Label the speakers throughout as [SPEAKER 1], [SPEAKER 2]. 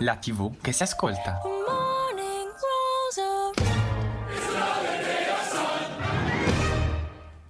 [SPEAKER 1] la TV che si ascolta.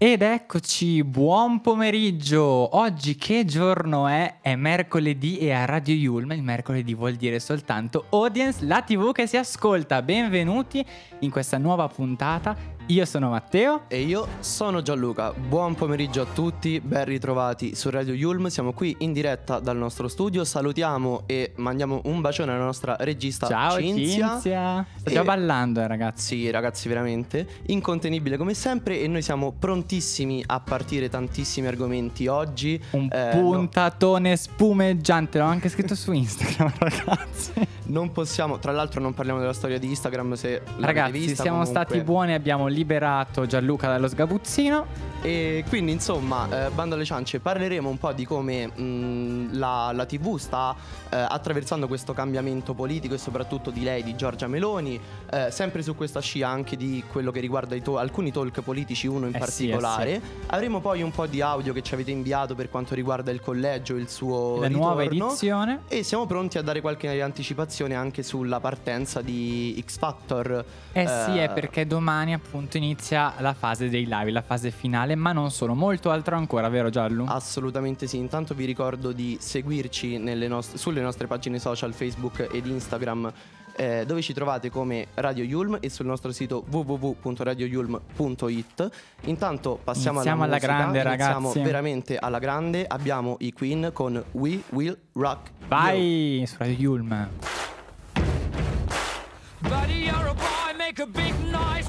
[SPEAKER 1] Ed eccoci, buon pomeriggio! Oggi che giorno è? È mercoledì e a Radio Yulm il mercoledì vuol dire soltanto audience, la TV che si ascolta. Benvenuti in questa nuova puntata io sono Matteo.
[SPEAKER 2] E io sono Gianluca. Buon pomeriggio a tutti, ben ritrovati su Radio Yulm. Siamo qui in diretta dal nostro studio. Salutiamo e mandiamo un bacione alla nostra regista
[SPEAKER 1] Ciao
[SPEAKER 2] Cinzia.
[SPEAKER 1] Cinzia. Sto già ballando, eh, ragazzi.
[SPEAKER 2] Sì, ragazzi, veramente. Incontenibile come sempre. E noi siamo prontissimi a partire tantissimi argomenti oggi.
[SPEAKER 1] Un eh, puntatone no. spumeggiante. L'ho anche scritto su Instagram, ragazzi.
[SPEAKER 2] Non possiamo, tra l'altro, non parliamo della storia di Instagram. Se
[SPEAKER 1] ragazzi,
[SPEAKER 2] vista,
[SPEAKER 1] siamo
[SPEAKER 2] comunque...
[SPEAKER 1] stati buoni, abbiamo liberato Gianluca dallo sgabuzzino.
[SPEAKER 2] E quindi insomma, eh, bando alle ciance, parleremo un po' di come mh, la, la, TV sta eh, attraversando questo cambiamento politico e soprattutto di lei, di Giorgia Meloni, eh, sempre su questa scia anche di quello che riguarda to- alcuni talk politici, uno in particolare. Eh sì, eh sì. Avremo poi un po' di audio che ci avete inviato per quanto riguarda il collegio, il suo...
[SPEAKER 1] La
[SPEAKER 2] ritorno,
[SPEAKER 1] nuova edizione.
[SPEAKER 2] E siamo pronti a dare qualche anticipazione anche sulla partenza di X Factor.
[SPEAKER 1] Eh sì, è perché domani appunto inizia la fase dei live, la fase finale ma non solo, molto altro ancora, vero Giallo?
[SPEAKER 2] Assolutamente sì, intanto vi ricordo di seguirci nost- sulle nostre pagine social Facebook ed Instagram eh, dove ci trovate come Radio Yulm e sul nostro sito www.radioyulm.it. Intanto passiamo
[SPEAKER 1] Iniziamo
[SPEAKER 2] alla,
[SPEAKER 1] musica, grande,
[SPEAKER 2] iniziamo
[SPEAKER 1] ragazzi.
[SPEAKER 2] veramente alla grande. Abbiamo i Queen con We Will Rock.
[SPEAKER 1] Vai you. su Radio Yulm.
[SPEAKER 3] Buddy, you're a boy, make a big noise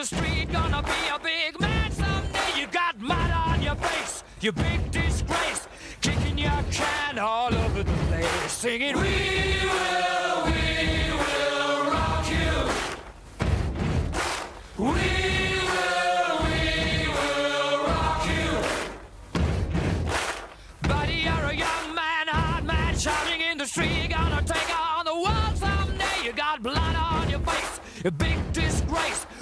[SPEAKER 3] the street, gonna be a big man. Someday. You got mud on your face, you big disgrace, kicking your can all over the place, singing, We will, we will rock you. We will, we will rock you. Buddy, you're a young man, hard man, shouting in the street, gonna take on the world someday. You got blood on your face, a big disgrace,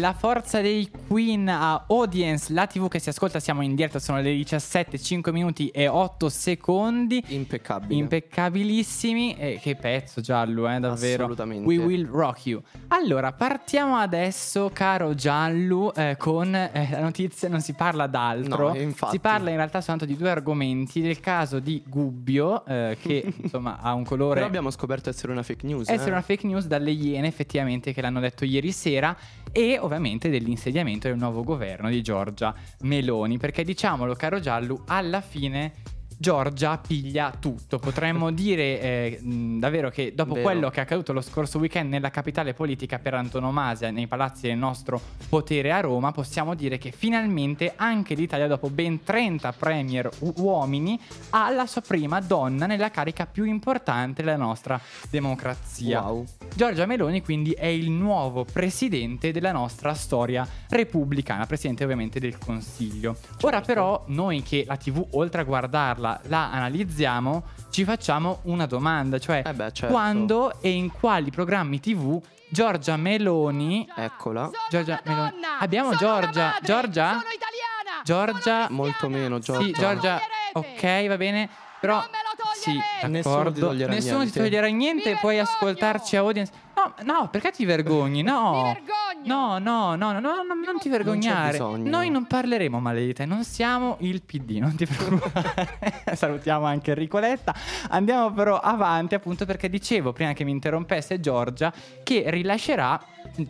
[SPEAKER 1] La forza dei Queen a Audience, la TV che si ascolta, siamo in diretta, sono le 17, 5 minuti e 8 secondi.
[SPEAKER 2] Impeccabili.
[SPEAKER 1] Impeccabilissimi. E che pezzo giallo, eh, davvero.
[SPEAKER 2] Assolutamente.
[SPEAKER 1] We will rock you. Allora, partiamo adesso, caro Giallo, eh, con eh, la notizia, non si parla d'altro.
[SPEAKER 2] No, infatti.
[SPEAKER 1] Si parla in realtà soltanto di due argomenti. Del caso di Gubbio, eh, che insomma ha un colore...
[SPEAKER 2] Però abbiamo scoperto essere una fake news.
[SPEAKER 1] Essere
[SPEAKER 2] eh?
[SPEAKER 1] una fake news dalle Iene, effettivamente, che l'hanno detto ieri sera e ovviamente dell'insediamento del nuovo governo di Giorgia Meloni, perché diciamolo caro Giallo, alla fine Giorgia piglia tutto. Potremmo dire eh, davvero che dopo
[SPEAKER 2] Vero.
[SPEAKER 1] quello che è accaduto lo scorso weekend nella capitale politica per antonomasia, nei palazzi del nostro potere a Roma, possiamo dire che finalmente anche l'Italia, dopo ben 30 premier u- uomini, ha la sua prima donna nella carica più importante della nostra democrazia.
[SPEAKER 2] Wow.
[SPEAKER 1] Giorgia Meloni quindi è il nuovo presidente della nostra storia repubblicana, presidente ovviamente del Consiglio. Ora però noi che la TV oltre a guardarla la analizziamo, ci facciamo una domanda, cioè
[SPEAKER 2] Eh beh, certo.
[SPEAKER 1] quando e in quali programmi TV Giorgia Meloni
[SPEAKER 2] Eccola.
[SPEAKER 1] Giorgia Meloni.
[SPEAKER 4] donna,
[SPEAKER 1] Abbiamo
[SPEAKER 4] sono
[SPEAKER 1] Giorgia,
[SPEAKER 4] madre,
[SPEAKER 1] Giorgia?
[SPEAKER 4] Sono italiana.
[SPEAKER 1] Giorgia
[SPEAKER 4] sono
[SPEAKER 2] Molto meno,
[SPEAKER 1] Sì,
[SPEAKER 2] Giorgia.
[SPEAKER 1] Giorgia.
[SPEAKER 4] Sbaglierete.
[SPEAKER 1] Ok, va bene. Però
[SPEAKER 4] Non me lo
[SPEAKER 1] sì,
[SPEAKER 4] toglierete!
[SPEAKER 2] Nessuno ti
[SPEAKER 1] d'accordo.
[SPEAKER 2] toglierà
[SPEAKER 1] Nessuno
[SPEAKER 2] niente.
[SPEAKER 1] ti toglierà niente,
[SPEAKER 4] Mi
[SPEAKER 1] puoi
[SPEAKER 4] vergogno!
[SPEAKER 1] ascoltarci a audience. No, no, perché ti vergogni? No.
[SPEAKER 4] Mi vergogno!
[SPEAKER 1] No, no, no, no, no, no, non ti vergognare.
[SPEAKER 2] bisogno.
[SPEAKER 1] Noi non parleremo male di te, non siamo il PD, non ti preoccupare. Salutiamo anche Enrico Letta. Andiamo però avanti, appunto, perché dicevo prima che mi interrompesse Giorgia che rilascerà.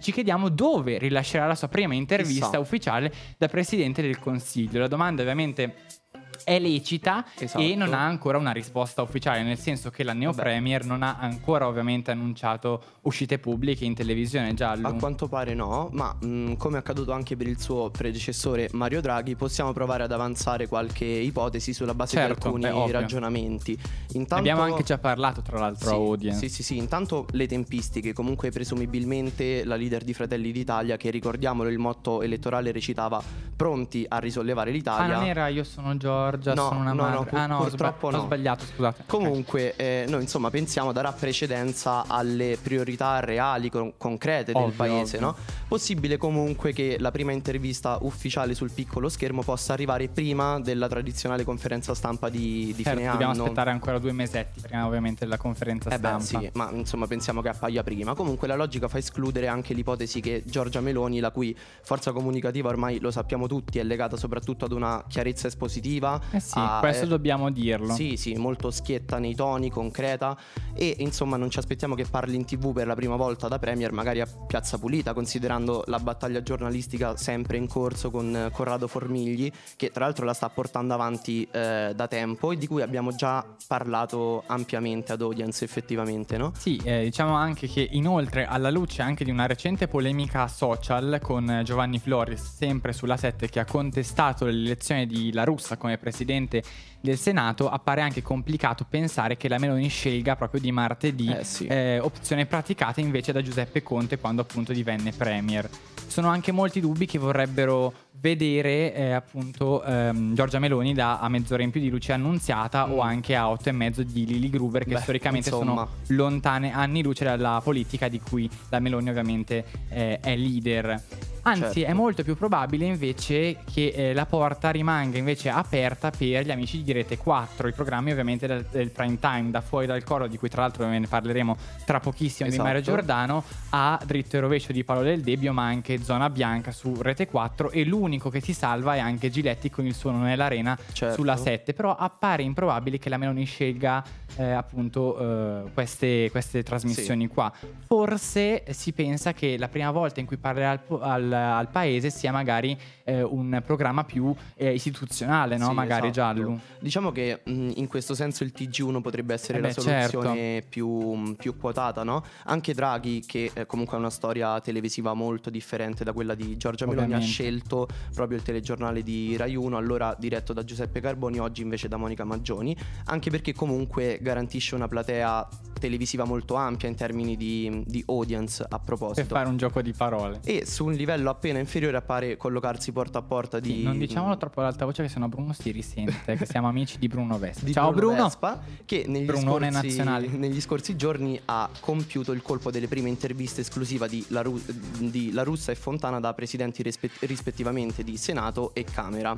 [SPEAKER 1] Ci chiediamo dove rilascerà la sua prima intervista
[SPEAKER 2] Chissà.
[SPEAKER 1] ufficiale da Presidente del Consiglio. La domanda ovviamente è lecita
[SPEAKER 2] Esatto.
[SPEAKER 1] e non ha ancora una risposta ufficiale, nel senso che la neo
[SPEAKER 2] Vabbè.
[SPEAKER 1] premier non ha ancora ovviamente annunciato uscite pubbliche in televisione giallo.
[SPEAKER 2] A quanto pare no, ma mh, come è accaduto anche per il suo predecessore Mario Draghi, possiamo provare ad avanzare qualche ipotesi sulla base
[SPEAKER 1] Certo,
[SPEAKER 2] di alcuni
[SPEAKER 1] beh,
[SPEAKER 2] ragionamenti. Intanto,
[SPEAKER 1] Abbiamo anche già parlato tra l'altro
[SPEAKER 2] sì,
[SPEAKER 1] a audience.
[SPEAKER 2] Sì, sì, sì, intanto le tempistiche, comunque presumibilmente la leader di Fratelli d'Italia, che ricordiamolo il motto elettorale recitava pronti a risollevare
[SPEAKER 1] Ah,
[SPEAKER 2] l'Italia.
[SPEAKER 1] non era io sono Giorgia,
[SPEAKER 2] No,
[SPEAKER 1] sono una
[SPEAKER 2] no, no,
[SPEAKER 1] madre.
[SPEAKER 2] pur-
[SPEAKER 1] ah no, ho
[SPEAKER 2] purtroppo
[SPEAKER 1] sba- ho
[SPEAKER 2] no.
[SPEAKER 1] sbagliato, scusate.
[SPEAKER 2] Comunque, eh, noi insomma pensiamo darà precedenza alle priorità reali, con- concrete del
[SPEAKER 1] Ovvio,
[SPEAKER 2] paese,
[SPEAKER 1] ovvio.
[SPEAKER 2] no? Possibile comunque che la prima intervista ufficiale sul piccolo schermo possa arrivare prima della tradizionale conferenza stampa di, di
[SPEAKER 1] Certo,
[SPEAKER 2] fine
[SPEAKER 1] dobbiamo
[SPEAKER 2] anno.
[SPEAKER 1] aspettare ancora due mesetti prima ovviamente della conferenza
[SPEAKER 2] Eh beh,
[SPEAKER 1] stampa.
[SPEAKER 2] sì, ma insomma pensiamo che appaia prima. Comunque la logica fa escludere anche l'ipotesi che Giorgia Meloni, la cui forza comunicativa ormai lo sappiamo tutti, è legata soprattutto ad una chiarezza espositiva.
[SPEAKER 1] Eh sì,
[SPEAKER 2] a-
[SPEAKER 1] questo
[SPEAKER 2] eh,
[SPEAKER 1] dobbiamo dirlo.
[SPEAKER 2] Sì, sì, molto schietta nei toni, concreta e insomma non ci aspettiamo che parli in tv per la prima volta da Premier, magari a Piazza Pulita, considerando la battaglia giornalistica sempre in corso con eh, Corrado Formigli, che tra l'altro la sta portando avanti eh, da tempo e di cui abbiamo già parlato ampiamente ad audience effettivamente, no?
[SPEAKER 1] Sì, eh, diciamo anche che inoltre alla luce anche di una recente polemica social con Giovanni Floris, sempre sulla 7, che ha contestato l'elezione di La Russa come presidente del Senato, appare anche complicato pensare che la Meloni scelga proprio di martedì,
[SPEAKER 2] Eh, sì.
[SPEAKER 1] eh, opzione praticata invece da Giuseppe Conte quando appunto divenne premier. Sono anche molti dubbi che vorrebbero vedere eh, appunto ehm, Giorgia Meloni da a mezz'ora in più di Lucia Annunziata o
[SPEAKER 2] Mm.
[SPEAKER 1] anche a otto e mezzo di Lily Gruber che
[SPEAKER 2] Beh,
[SPEAKER 1] storicamente
[SPEAKER 2] insomma.
[SPEAKER 1] sono lontane anni luce dalla politica di cui la Meloni ovviamente eh, è leader. Anzi,
[SPEAKER 2] Certo.
[SPEAKER 1] è molto più probabile invece che eh, la porta rimanga invece aperta per gli amici di Rete 4, i programmi ovviamente del, del prime time, da fuori dal coro, di cui tra l'altro ne parleremo tra pochissimo di Mario
[SPEAKER 2] Esatto.
[SPEAKER 1] Giordano, a Dritto e Rovescio di Paolo Del Debbio, ma anche Zona Bianca su Rete 4 e l'unico che si salva è anche Giletti con il suo Non è l'arena
[SPEAKER 2] Certo.
[SPEAKER 1] sulla 7, però appare improbabile che la Meloni scelga eh, appunto eh, queste, queste trasmissioni qua. Forse si pensa che la prima volta in cui parlerà al, po- al- al paese sia magari eh, un programma più eh, istituzionale, no?
[SPEAKER 2] Sì,
[SPEAKER 1] magari
[SPEAKER 2] esatto.
[SPEAKER 1] giallo.
[SPEAKER 2] Diciamo che mh, in questo senso il TG1 potrebbe essere
[SPEAKER 1] Eh
[SPEAKER 2] la
[SPEAKER 1] beh,
[SPEAKER 2] soluzione più, mh, più quotata, no? Anche Draghi, che eh, comunque ha una storia televisiva molto differente da quella di Giorgia Meloni, ha scelto proprio il telegiornale di Rai 1, allora diretto da Giuseppe Carboni, oggi invece da Monica Maggioni, anche perché comunque garantisce una platea televisiva molto ampia in termini di, di audience a
[SPEAKER 1] Per
[SPEAKER 2] proposito.
[SPEAKER 1] fare un gioco di parole.
[SPEAKER 2] E su un livello appena inferiore appare collocarsi porta a porta di...
[SPEAKER 1] Sì, non diciamolo troppo ad alta voce che sennò Bruno si risente, che siamo amici di Bruno Vespa.
[SPEAKER 2] di
[SPEAKER 1] Ciao Bruno!
[SPEAKER 2] Vespa, che negli scorsi, negli scorsi giorni ha compiuto il colpo delle prime interviste esclusiva di La, Ru- di La Russa e Fontana da presidenti rispe- rispettivamente di Senato e Camera.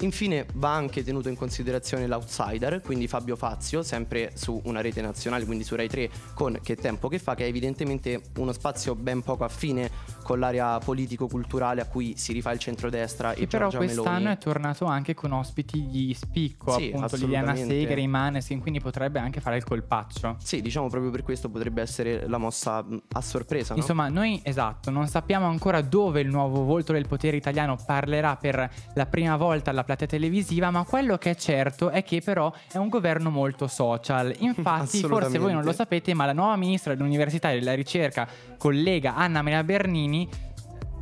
[SPEAKER 2] Infine va anche tenuto in considerazione l'outsider, quindi Fabio Fazio, sempre su una rete nazionale, quindi su Rai 3 con Che tempo che fa, che è evidentemente uno spazio ben poco affine con l'area politico-culturale a cui si rifà il centrodestra
[SPEAKER 1] Che
[SPEAKER 2] e
[SPEAKER 1] però
[SPEAKER 2] Giorgia
[SPEAKER 1] quest'anno
[SPEAKER 2] Meloni.
[SPEAKER 1] è tornato anche con ospiti di spicco,
[SPEAKER 2] Sì,
[SPEAKER 1] appunto Liliana. Segre, i Maneskin, quindi potrebbe anche fare il colpaccio.
[SPEAKER 2] Sì, diciamo proprio per questo potrebbe essere la mossa a sorpresa, no?
[SPEAKER 1] Insomma, noi esatto, non sappiamo ancora dove il nuovo volto del potere italiano parlerà per la prima volta alla platea televisiva, ma quello che è certo è che però è un governo molto social. Infatti, forse voi non lo sapete, ma la nuova ministra dell'università e della ricerca, collega Anna Maria Bernini,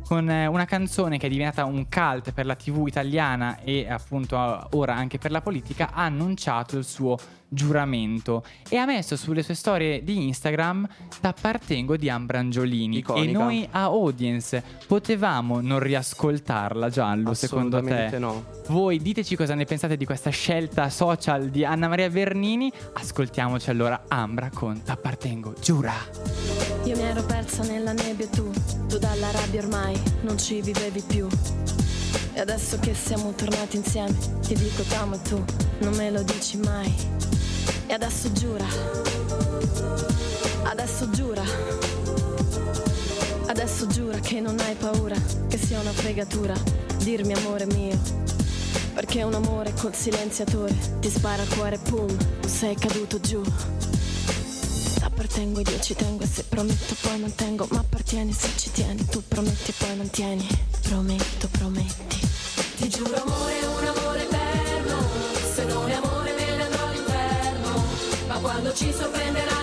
[SPEAKER 1] con eh, una canzone che è diventata un cult per la TV italiana e appunto ora anche per la politica, ha annunciato il suo giuramento e ha messo sulle sue storie di Instagram T'appartengo di Ambrangiolini
[SPEAKER 2] Iconica.
[SPEAKER 1] e noi a audience potevamo non riascoltarla Giallo secondo te?
[SPEAKER 2] No.
[SPEAKER 1] Voi diteci cosa ne pensate di questa scelta social di Anna Maria Bernini ascoltiamoci allora Ambra con T'appartengo giura
[SPEAKER 5] Io mi ero persa nella nebbia tu, tu dalla rabbia ormai non ci vivevi più.
[SPEAKER 4] E adesso che siamo tornati insieme, ti dico t'amo tu non me lo dici mai. E adesso giura, adesso giura, adesso giura che non hai paura, che sia una fregatura, dirmi amore mio. Perché un amore col silenziatore ti spara al cuore, pum, sei caduto giù. Appartengo io ci tengo e se prometto poi mantengo Ma appartieni se ci tieni Tu prometti e poi mantieni. Prometto, prometti. Ti giuro amore, un amore eterno Se non è amore me ne andrò all'inferno Ma quando ci sorprenderà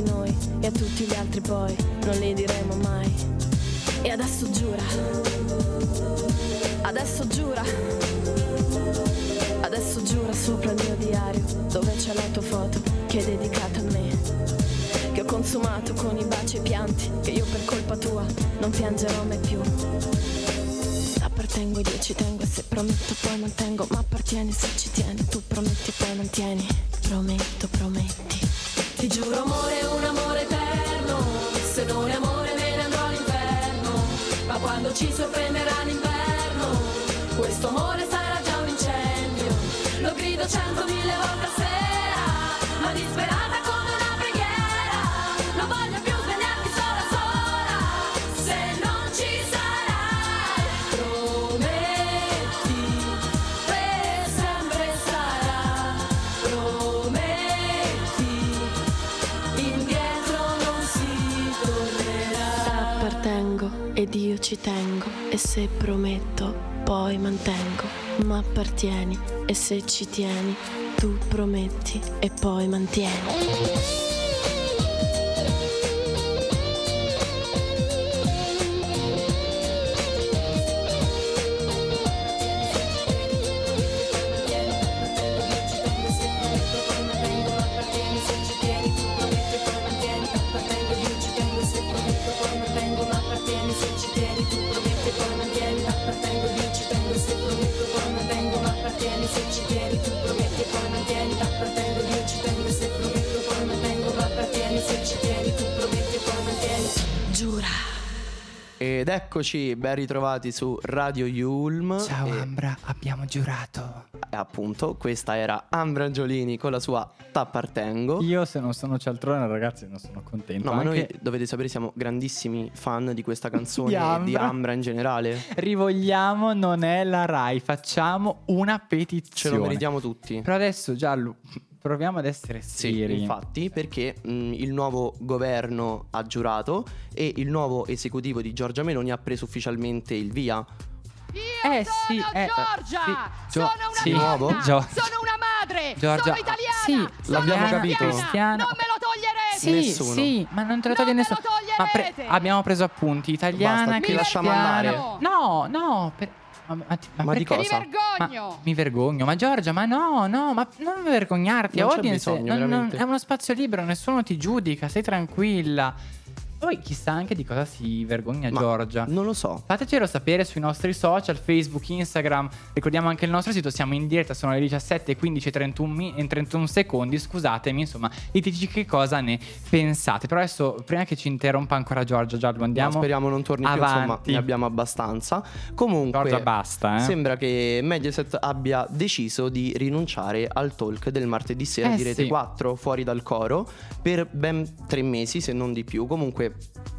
[SPEAKER 4] di noi E a tutti gli altri poi non li diremo mai. E adesso giura. Adesso giura. Adesso giura sopra il mio diario Dove c'è la tua foto che è dedicata a me Che ho consumato con i baci e i pianti Che io per colpa tua non piangerò mai più. Appartengo io ci tengo e se prometto poi mantengo Ma appartieni se ci tieni Tu prometti poi mantieni. Prometto, prometti Ti giuro amore, un amore eterno. Se non è amore me ne andrò all'inferno. Ma quando ci sorprenderà l'inverno Questo amore sarà già un incendio. Lo grido centomila volte a sera Ma disperata ci tengo E se prometto poi mantengo. Ma appartieni e se ci tieni Tu prometti e poi mantieni
[SPEAKER 2] Ed eccoci, ben ritrovati su Radio Yulm.
[SPEAKER 1] Ciao
[SPEAKER 2] e,
[SPEAKER 1] Ambra, abbiamo giurato.
[SPEAKER 2] e appunto, questa era Ambra Angiolini con la sua T'appartengo.
[SPEAKER 1] Io se non sono cialtrone ragazzi non sono contento.
[SPEAKER 2] No, ma noi
[SPEAKER 1] Anche
[SPEAKER 2] dovete sapere siamo grandissimi fan di questa canzone
[SPEAKER 1] Di
[SPEAKER 2] e di
[SPEAKER 1] Ambra.
[SPEAKER 2] Ambra in generale.
[SPEAKER 1] rivogliamo non è la Rai, facciamo una
[SPEAKER 2] Ce
[SPEAKER 1] petizione.
[SPEAKER 2] lo meritiamo tutti.
[SPEAKER 1] Però adesso Giallo, proviamo ad essere
[SPEAKER 2] Sì,
[SPEAKER 1] seri.
[SPEAKER 2] infatti, perché mh, il nuovo governo ha giurato e il nuovo esecutivo di Giorgia Meloni ha preso ufficialmente il via.
[SPEAKER 5] Io
[SPEAKER 1] Eh,
[SPEAKER 5] sono
[SPEAKER 1] sì, eh,
[SPEAKER 5] Giorgia!
[SPEAKER 1] sì,
[SPEAKER 5] sono una
[SPEAKER 1] sì.
[SPEAKER 5] donna!
[SPEAKER 2] Nuovo?
[SPEAKER 1] Gio-
[SPEAKER 5] sono una madre!
[SPEAKER 1] Giorgia-
[SPEAKER 5] sono italiana!
[SPEAKER 1] sì,
[SPEAKER 5] sono
[SPEAKER 2] l'abbiamo capito.
[SPEAKER 1] Cristiana.
[SPEAKER 5] Non me lo toglierete!
[SPEAKER 1] Sì,
[SPEAKER 2] Nessuno.
[SPEAKER 1] sì, ma non te lo
[SPEAKER 5] Non
[SPEAKER 1] toglie
[SPEAKER 5] me
[SPEAKER 1] nessuno.
[SPEAKER 5] lo
[SPEAKER 1] Ma pre- abbiamo preso appunti italiana,
[SPEAKER 2] Basta, ti lasciamo
[SPEAKER 5] andare.
[SPEAKER 1] No, no, per- ma, ma ma
[SPEAKER 2] Ma di
[SPEAKER 1] perché-
[SPEAKER 5] Mi
[SPEAKER 2] cosa?
[SPEAKER 5] vergogno!
[SPEAKER 1] Ma mi vergogno, ma Giorgia, ma no, no, ma non vergognarti.
[SPEAKER 2] Non c'è
[SPEAKER 1] audience,
[SPEAKER 2] bisogno,
[SPEAKER 1] non- non- è uno spazio libero, nessuno ti giudica, stai tranquilla. Poi chissà anche di cosa si vergogna
[SPEAKER 2] Ma
[SPEAKER 1] Giorgia.
[SPEAKER 2] Non lo so.
[SPEAKER 1] Fatecelo sapere sui nostri social, Facebook, Instagram. Ricordiamo anche il nostro sito, siamo in diretta, sono le 17, 15 e 31, mi- e 31 secondi. Scusatemi, insomma, diteci che cosa ne pensate. Però adesso, prima che ci interrompa ancora Giorgia, Giallo, andiamo.
[SPEAKER 2] No, speriamo non torni più, insomma,
[SPEAKER 1] avanti.
[SPEAKER 2] ne abbiamo abbastanza. Comunque,
[SPEAKER 1] Giorgia, basta, eh.
[SPEAKER 2] sembra che Mediaset abbia deciso di rinunciare al talk del martedì sera
[SPEAKER 1] Eh,
[SPEAKER 2] di Rete
[SPEAKER 1] sì.
[SPEAKER 2] 4 fuori dal coro per ben tre mesi, se non di più. Comunque,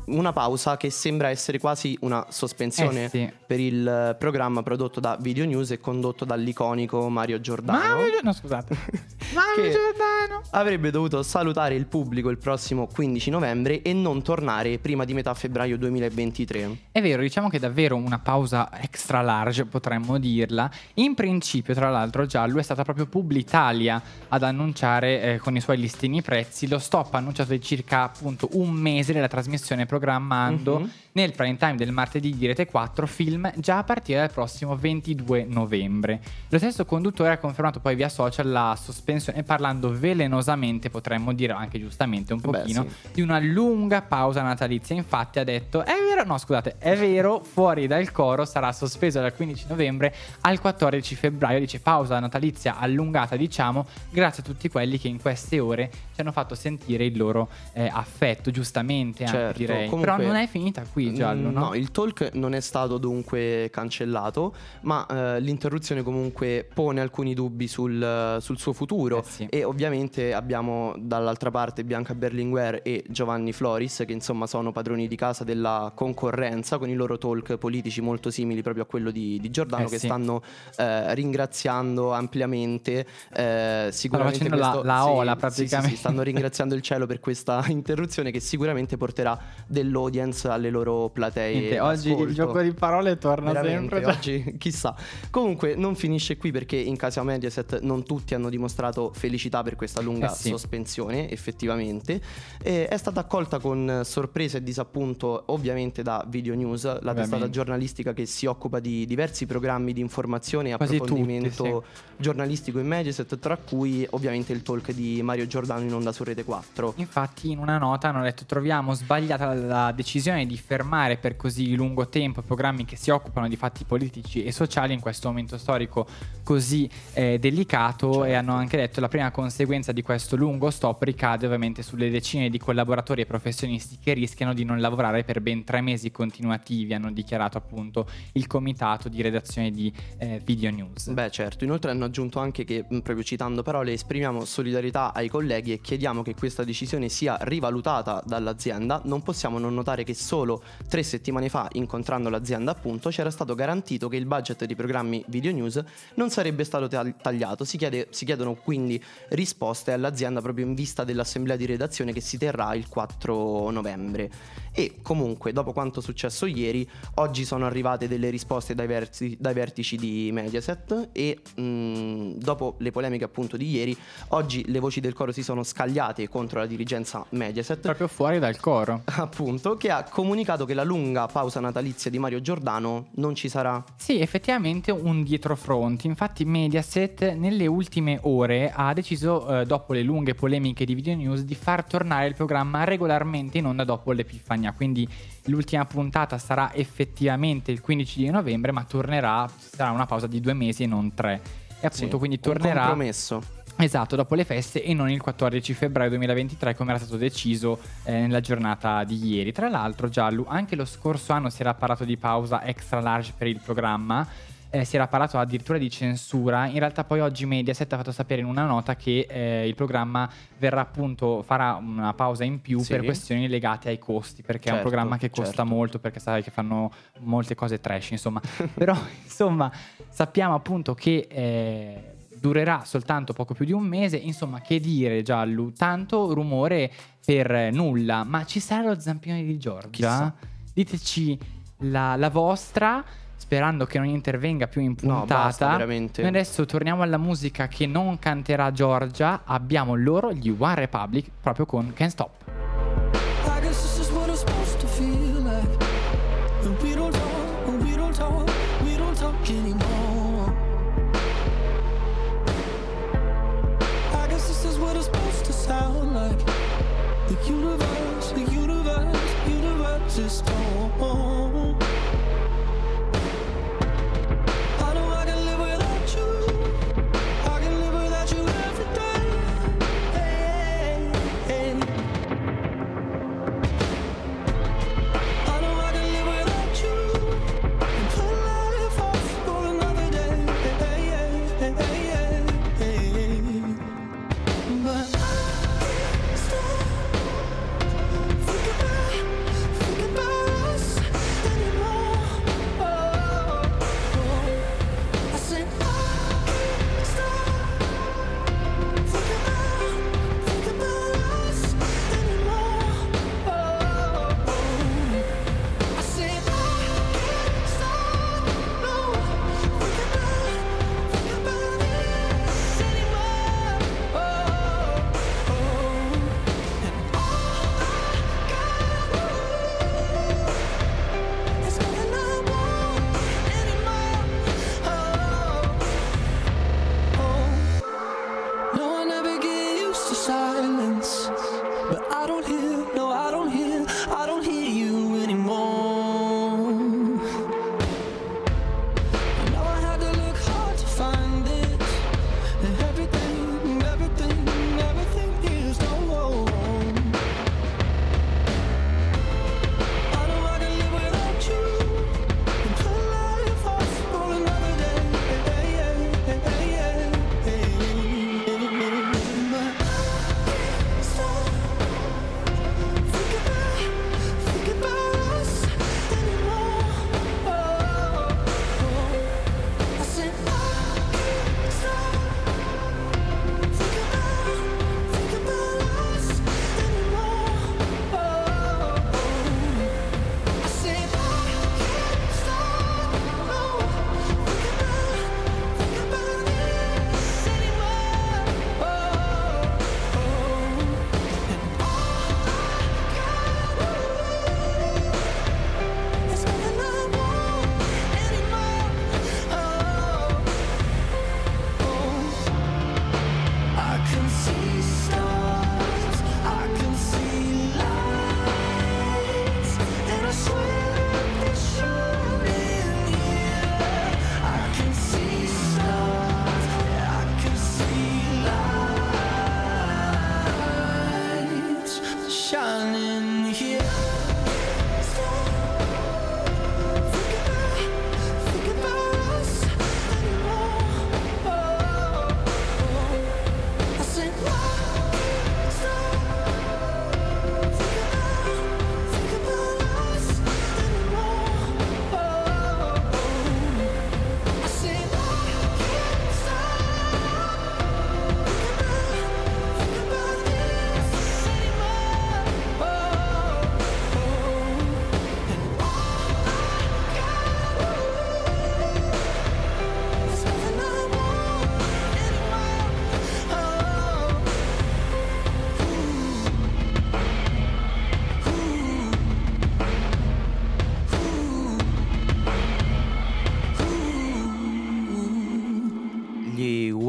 [SPEAKER 2] una pausa che sembra essere quasi una sospensione
[SPEAKER 1] Eh, sì.
[SPEAKER 2] per il programma prodotto da Video News e condotto dall'iconico Mario Giordano.
[SPEAKER 1] Ma no, scusate. Mario Giordano.
[SPEAKER 2] Avrebbe dovuto salutare il pubblico il prossimo 15 novembre e non tornare prima di metà febbraio 2023.
[SPEAKER 1] È vero, diciamo che è davvero una pausa extra large, potremmo dirla. In principio, tra l'altro, Giallo è stata proprio Publitalia ad annunciare eh, con i suoi listini prezzi lo stop annunciato di circa appunto un mese della trasmissione programmando
[SPEAKER 2] Mhm.
[SPEAKER 1] nel prime time del martedì di Rete 4 film già a partire dal prossimo 22 novembre. Lo stesso conduttore ha confermato poi via social la sospensione parlando velenosamente, potremmo dire anche giustamente un
[SPEAKER 2] Beh,
[SPEAKER 1] pochino,
[SPEAKER 2] sì.
[SPEAKER 1] di una lunga pausa natalizia. Infatti ha detto, è vero, no scusate, è vero, fuori dal coro sarà sospeso dal 15 novembre al 14 febbraio, dice pausa natalizia allungata diciamo, grazie a tutti quelli che in queste ore ci hanno fatto sentire il loro eh, affetto, giustamente anche,
[SPEAKER 2] Certo,
[SPEAKER 1] direi.
[SPEAKER 2] comunque-
[SPEAKER 1] Però non è finita qui Giallo,
[SPEAKER 2] Mm,
[SPEAKER 1] no?
[SPEAKER 2] il talk non è stato dunque cancellato, ma eh, l'interruzione comunque pone alcuni dubbi sul, sul suo futuro.
[SPEAKER 1] Eh sì.
[SPEAKER 2] E ovviamente abbiamo dall'altra parte Bianca Berlinguer e Giovanni Floris, che insomma sono padroni di casa della concorrenza, con i loro talk politici molto simili proprio a quello di, di Giordano,
[SPEAKER 1] Eh
[SPEAKER 2] che
[SPEAKER 1] sì.
[SPEAKER 2] stanno eh, ringraziando ampiamente. eh, sicuramente
[SPEAKER 1] la-
[SPEAKER 2] questo-
[SPEAKER 1] la
[SPEAKER 2] sì,
[SPEAKER 1] ola
[SPEAKER 2] sì,
[SPEAKER 1] praticamente.
[SPEAKER 2] sì, stanno ringraziando il cielo per questa interruzione che sicuramente porterà dell'audience alle loro platee.
[SPEAKER 1] Niente, oggi il gioco di parole torna
[SPEAKER 2] Veramente,
[SPEAKER 1] sempre.
[SPEAKER 2] oggi chissà. Comunque non finisce qui perché in casa Mediaset non tutti hanno dimostrato felicità per questa lunga
[SPEAKER 1] Eh
[SPEAKER 2] sospensione, effettivamente. È stata accolta con sorpresa e disappunto ovviamente da Video News, la testata giornalistica che si occupa di diversi programmi di informazione e
[SPEAKER 1] Quasi
[SPEAKER 2] approfondimento
[SPEAKER 1] tutti,
[SPEAKER 2] giornalistico in Mediaset, tra cui ovviamente il talk di Mario Giordano in onda su Rete 4.
[SPEAKER 1] Infatti in una nota hanno detto troviamo sbagliata la, la decisione di fermare per così lungo tempo programmi che si occupano di fatti politici e sociali in questo momento storico così eh, delicato
[SPEAKER 2] Certo.
[SPEAKER 1] e hanno anche detto la prima conseguenza di questo lungo stop ricade ovviamente sulle decine di collaboratori e professionisti che rischiano di non lavorare per ben tre mesi continuativi hanno dichiarato appunto il comitato di redazione di eh, Video News.
[SPEAKER 2] Beh, certo. Inoltre hanno aggiunto anche che, proprio citando parole, esprimiamo solidarietà ai colleghi e chiediamo che questa decisione sia rivalutata dall'azienda. Non possiamo non notare che solo tre settimane fa, incontrando l'azienda, appunto, c'era stato garantito che il budget dei programmi Video News non sarebbe stato tag- tagliato. Si, chiede- si chiedono quindi risposte all'azienda proprio in vista dell'assemblea di redazione che si terrà il 4 novembre. E comunque, dopo quanto successo ieri, oggi sono arrivate delle risposte dai, versi- dai vertici di Mediaset e mh, dopo le polemiche appunto di ieri, oggi le voci del coro si sono scagliate contro la dirigenza Mediaset.
[SPEAKER 1] Proprio fuori dal coro.
[SPEAKER 2] Appunto, che ha comunicato che la lunga pausa natalizia di Mario Giordano non ci sarà.
[SPEAKER 1] Sì, effettivamente un dietrofront. Infatti Mediaset nelle ultime ore ha deciso, eh, dopo le lunghe polemiche di Video News, di far tornare il programma regolarmente in onda dopo l'Epifania. Quindi l'ultima puntata sarà effettivamente il 15 di novembre, ma tornerà, sarà una pausa di due mesi e non tre. E appunto
[SPEAKER 2] Sì,
[SPEAKER 1] quindi
[SPEAKER 2] un
[SPEAKER 1] tornerà...
[SPEAKER 2] compromesso.
[SPEAKER 1] Esatto, dopo le feste e non il 14 febbraio 2023 come era stato deciso eh, nella giornata di ieri. Tra l'altro, Giallo, anche lo scorso anno si era parlato di pausa extra large per il programma. Eh, si era parlato addirittura di censura. In realtà, poi oggi Mediaset ha fatto sapere in una nota che eh, il programma verrà appunto farà una pausa in più
[SPEAKER 2] Sì.
[SPEAKER 1] per questioni legate ai costi. Perché è un
[SPEAKER 2] Certo,
[SPEAKER 1] programma che costa
[SPEAKER 2] certo.
[SPEAKER 1] molto, perché sai che fanno molte cose trash, insomma. Però, insomma, sappiamo appunto che eh, durerà soltanto poco più di un mese. Insomma, che dire, Giallo? Tanto rumore per nulla. Ma ci sarà lo zampino di Giorgia?
[SPEAKER 2] Chissà.
[SPEAKER 1] Diteci la, la vostra. Sperando che non intervenga più in
[SPEAKER 2] No,
[SPEAKER 1] puntata.
[SPEAKER 2] basta, veramente.
[SPEAKER 1] Noi adesso torniamo alla musica che non canterà Giorgia. Abbiamo loro, gli One Republic, proprio con Can't Stop.
[SPEAKER 6] I guess this is what it's supposed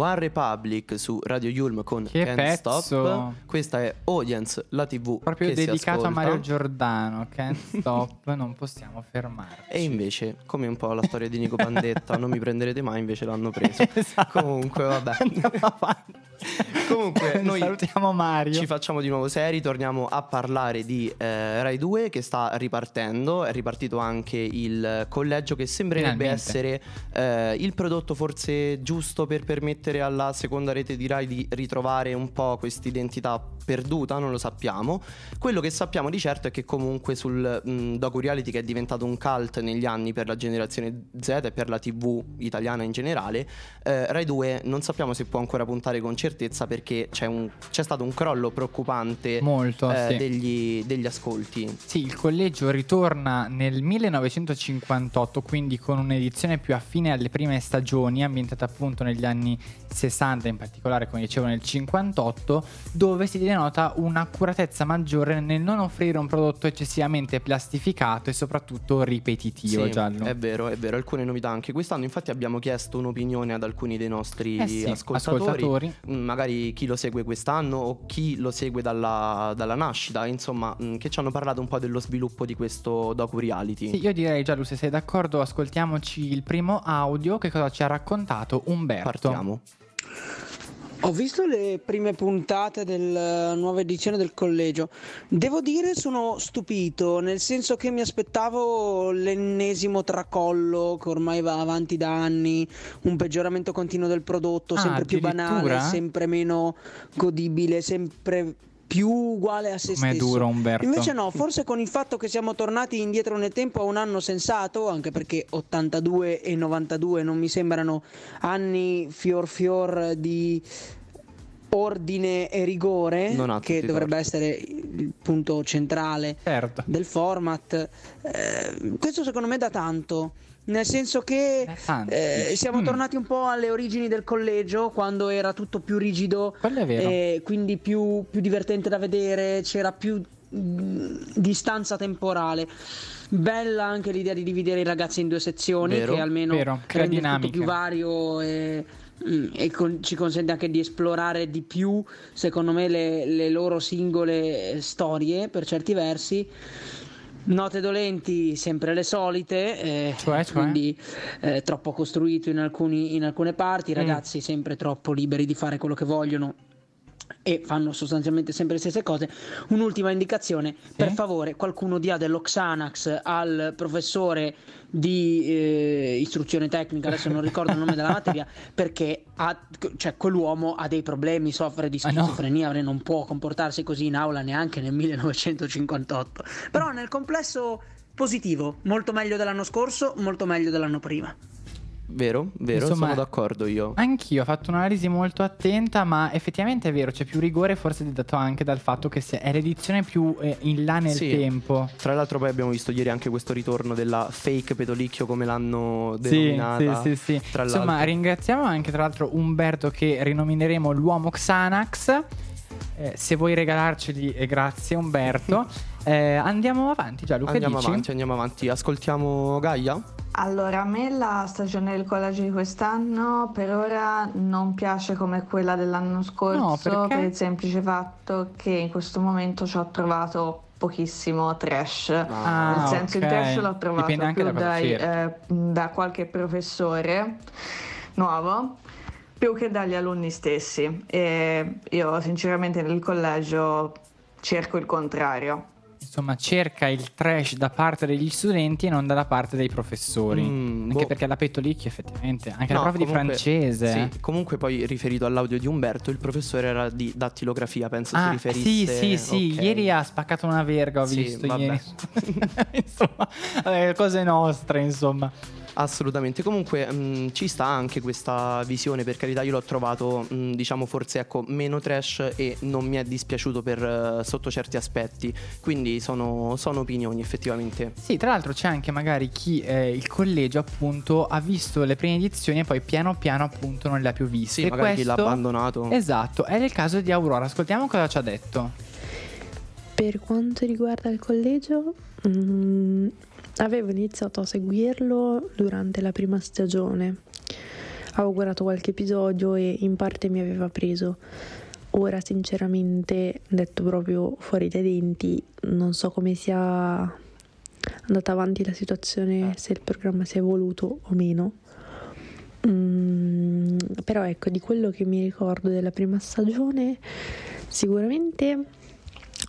[SPEAKER 2] One Republic su Radio Yulm con
[SPEAKER 1] Che
[SPEAKER 2] Can't
[SPEAKER 1] pezzo.
[SPEAKER 2] Stop. Questa è Audience, la TV
[SPEAKER 1] Proprio
[SPEAKER 2] che si
[SPEAKER 1] dedicato a. Mario Giordano. Can't stop, non possiamo fermarci.
[SPEAKER 2] E invece, come un po' la storia di Nico Pandetta, non mi prenderete mai, invece l'hanno preso.
[SPEAKER 1] Esatto.
[SPEAKER 2] Comunque, vabbè.
[SPEAKER 1] Andiamo avanti.
[SPEAKER 2] Comunque, noi
[SPEAKER 1] salutiamo Mario.
[SPEAKER 2] Ci facciamo di nuovo seri, torniamo a parlare di eh, Rai 2 che sta ripartendo, è ripartito anche il collegio che sembrerebbe essere eh, il prodotto forse giusto per permettere alla seconda rete di Rai di ritrovare un po' questa identità perduta, non lo sappiamo. Quello che sappiamo di certo è che comunque sul mh, docu reality che è diventato un cult negli anni per la generazione Z e per la TV italiana in generale, eh, Rai 2 non sappiamo se può ancora puntare con certezza perché c'è, un- c'è stato un crollo preoccupante
[SPEAKER 1] Molto,
[SPEAKER 2] eh,
[SPEAKER 1] sì.
[SPEAKER 2] degli, degli ascolti.
[SPEAKER 1] Sì, il collegio ritorna nel 1958, quindi con un'edizione più affine alle prime stagioni, ambientata appunto negli anni 60, in particolare, come dicevo, nel 58, dove si denota un'accuratezza maggiore nel non offrire un prodotto eccessivamente plastificato e soprattutto ripetitivo,
[SPEAKER 2] Sì,
[SPEAKER 1] giallo.
[SPEAKER 2] È vero, è vero, alcune novità anche quest'anno. Infatti abbiamo chiesto un'opinione ad alcuni dei nostri
[SPEAKER 1] Eh sì,
[SPEAKER 2] ascoltatori.
[SPEAKER 1] ascoltatori.
[SPEAKER 2] Mm, Magari chi lo segue quest'anno o chi lo segue dalla, dalla nascita, insomma, mm, che ci hanno parlato un po' dello sviluppo di questo docu reality.
[SPEAKER 1] Sì, io direi Giallo, se sei d'accordo, ascoltiamoci il primo audio. Che cosa ci ha raccontato Umberto?
[SPEAKER 2] Partiamo.
[SPEAKER 7] Ho visto le prime puntate della nuova edizione del collegio. Devo dire sono stupito, nel senso che mi aspettavo l'ennesimo tracollo che ormai va avanti da anni, un peggioramento continuo del prodotto,
[SPEAKER 1] Ah,
[SPEAKER 7] sempre più banale, sempre meno godibile, sempre più uguale a se
[SPEAKER 1] Com'è
[SPEAKER 7] stesso.
[SPEAKER 1] duro, Umberto.
[SPEAKER 7] Invece no, forse con il fatto che siamo tornati indietro nel tempo a un anno sensato, anche perché 82 e 92 non mi sembrano anni fior fior di ordine e rigore, che dovrebbe
[SPEAKER 2] torti.
[SPEAKER 7] essere il punto centrale
[SPEAKER 1] Certo.
[SPEAKER 7] del format. Eh, questo secondo me da tanto. Nel senso che eh, siamo
[SPEAKER 1] Mm.
[SPEAKER 7] tornati un po' alle origini del collegio quando era tutto più rigido e quindi più, più divertente da vedere, c'era più mh, distanza temporale. Bella anche l'idea di dividere i ragazzi in due sezioni,
[SPEAKER 2] Vero,
[SPEAKER 7] che almeno
[SPEAKER 1] vero, crea
[SPEAKER 7] rende tutto più vario e, mm, e con- ci consente anche di esplorare di più, secondo me, le, le loro singole storie per certi versi. Note dolenti, sempre le solite, eh,
[SPEAKER 1] Cioè, cioè?
[SPEAKER 7] quindi eh, troppo costruito in, alcuni- in alcune parti, i
[SPEAKER 1] Mm.
[SPEAKER 7] ragazzi sempre troppo liberi di fare quello che vogliono e fanno sostanzialmente sempre le stesse cose. Un'ultima indicazione, per favore qualcuno dia dello Xanax al professore di eh, istruzione tecnica, adesso non ricordo il nome della materia, perché ha- cioè, quell'uomo ha dei problemi, soffre di
[SPEAKER 1] Ah, no.
[SPEAKER 7] schizofrenia, non può comportarsi così in aula neanche nel 1958. Però nel complesso positivo, molto meglio dell'anno scorso, molto meglio dell'anno prima.
[SPEAKER 2] Vero, vero,
[SPEAKER 1] Insomma,
[SPEAKER 2] sono d'accordo io.
[SPEAKER 1] Anch'io ho fatto un'analisi molto attenta, ma effettivamente è vero, c'è più rigore, forse dato anche dal fatto che è l'edizione più eh, in là nel
[SPEAKER 2] Sì.
[SPEAKER 1] tempo.
[SPEAKER 2] Tra l'altro poi abbiamo visto ieri anche questo ritorno della fake Petolicchio come l'hanno
[SPEAKER 1] Sì,
[SPEAKER 2] denominata.
[SPEAKER 1] sì, sì, sì.
[SPEAKER 2] Tra
[SPEAKER 1] Insomma, ringraziamo anche tra l'altro Umberto che rinomineremo l'uomo Xanax. Eh, se vuoi regalarceli, eh, grazie Umberto. Eh, andiamo avanti, già Luca
[SPEAKER 2] Andiamo
[SPEAKER 1] dici?
[SPEAKER 2] avanti, andiamo avanti. Ascoltiamo Gaia?
[SPEAKER 8] Allora, a me la stagione del collegio di quest'anno per ora non piace come quella dell'anno scorso
[SPEAKER 1] No,
[SPEAKER 8] per il semplice fatto che in questo momento ci ho trovato pochissimo trash.
[SPEAKER 1] Ah,
[SPEAKER 8] Nel senso il
[SPEAKER 1] ok.
[SPEAKER 8] trash l'ho trovato
[SPEAKER 1] Dipende
[SPEAKER 8] più dai, eh, da qualche professore nuovo più che dagli alunni stessi. E io sinceramente nel collegio cerco il contrario.
[SPEAKER 1] Insomma, cerca il trash da parte degli studenti e non dalla parte dei professori.
[SPEAKER 2] Mm,
[SPEAKER 1] anche
[SPEAKER 2] boh.
[SPEAKER 1] perché la Petolicchio, effettivamente, anche la
[SPEAKER 2] No,
[SPEAKER 1] prova di
[SPEAKER 2] comunque-
[SPEAKER 1] francese. eh.
[SPEAKER 2] Sì, comunque poi riferito all'audio di Umberto, il professore era di dattilografia, penso si
[SPEAKER 1] Ah,
[SPEAKER 2] riferisse.
[SPEAKER 1] sì, sì, sì,
[SPEAKER 2] ok.
[SPEAKER 1] ieri ha spaccato una verga, ho
[SPEAKER 2] Sì,
[SPEAKER 1] visto
[SPEAKER 2] vabbè.
[SPEAKER 1] ieri. insomma, vabbè, cose nostre, insomma.
[SPEAKER 2] Assolutamente, comunque mh, ci sta anche questa visione, per carità io l'ho trovato mh, diciamo forse ecco meno trash e non mi è dispiaciuto per eh, sotto certi aspetti, quindi sono, sono opinioni effettivamente.
[SPEAKER 1] Sì, tra l'altro c'è anche magari chi eh, il collegio appunto ha visto le prime edizioni e poi piano piano appunto non le ha più viste.
[SPEAKER 2] Sì,
[SPEAKER 1] E
[SPEAKER 2] magari chi l'ha
[SPEAKER 1] questo-
[SPEAKER 2] abbandonato.
[SPEAKER 1] Esatto, è il caso di Aurora. Ascoltiamo cosa ci ha detto.
[SPEAKER 9] Per quanto riguarda il collegio, mm, avevo iniziato a seguirlo durante la prima stagione. avevo guardato qualche episodio e in parte mi aveva preso. Ora sinceramente, detto proprio fuori dai denti, non so come sia andata avanti la situazione, se il programma si è evoluto o meno. Mm, però ecco, di quello che mi ricordo della prima stagione, sicuramente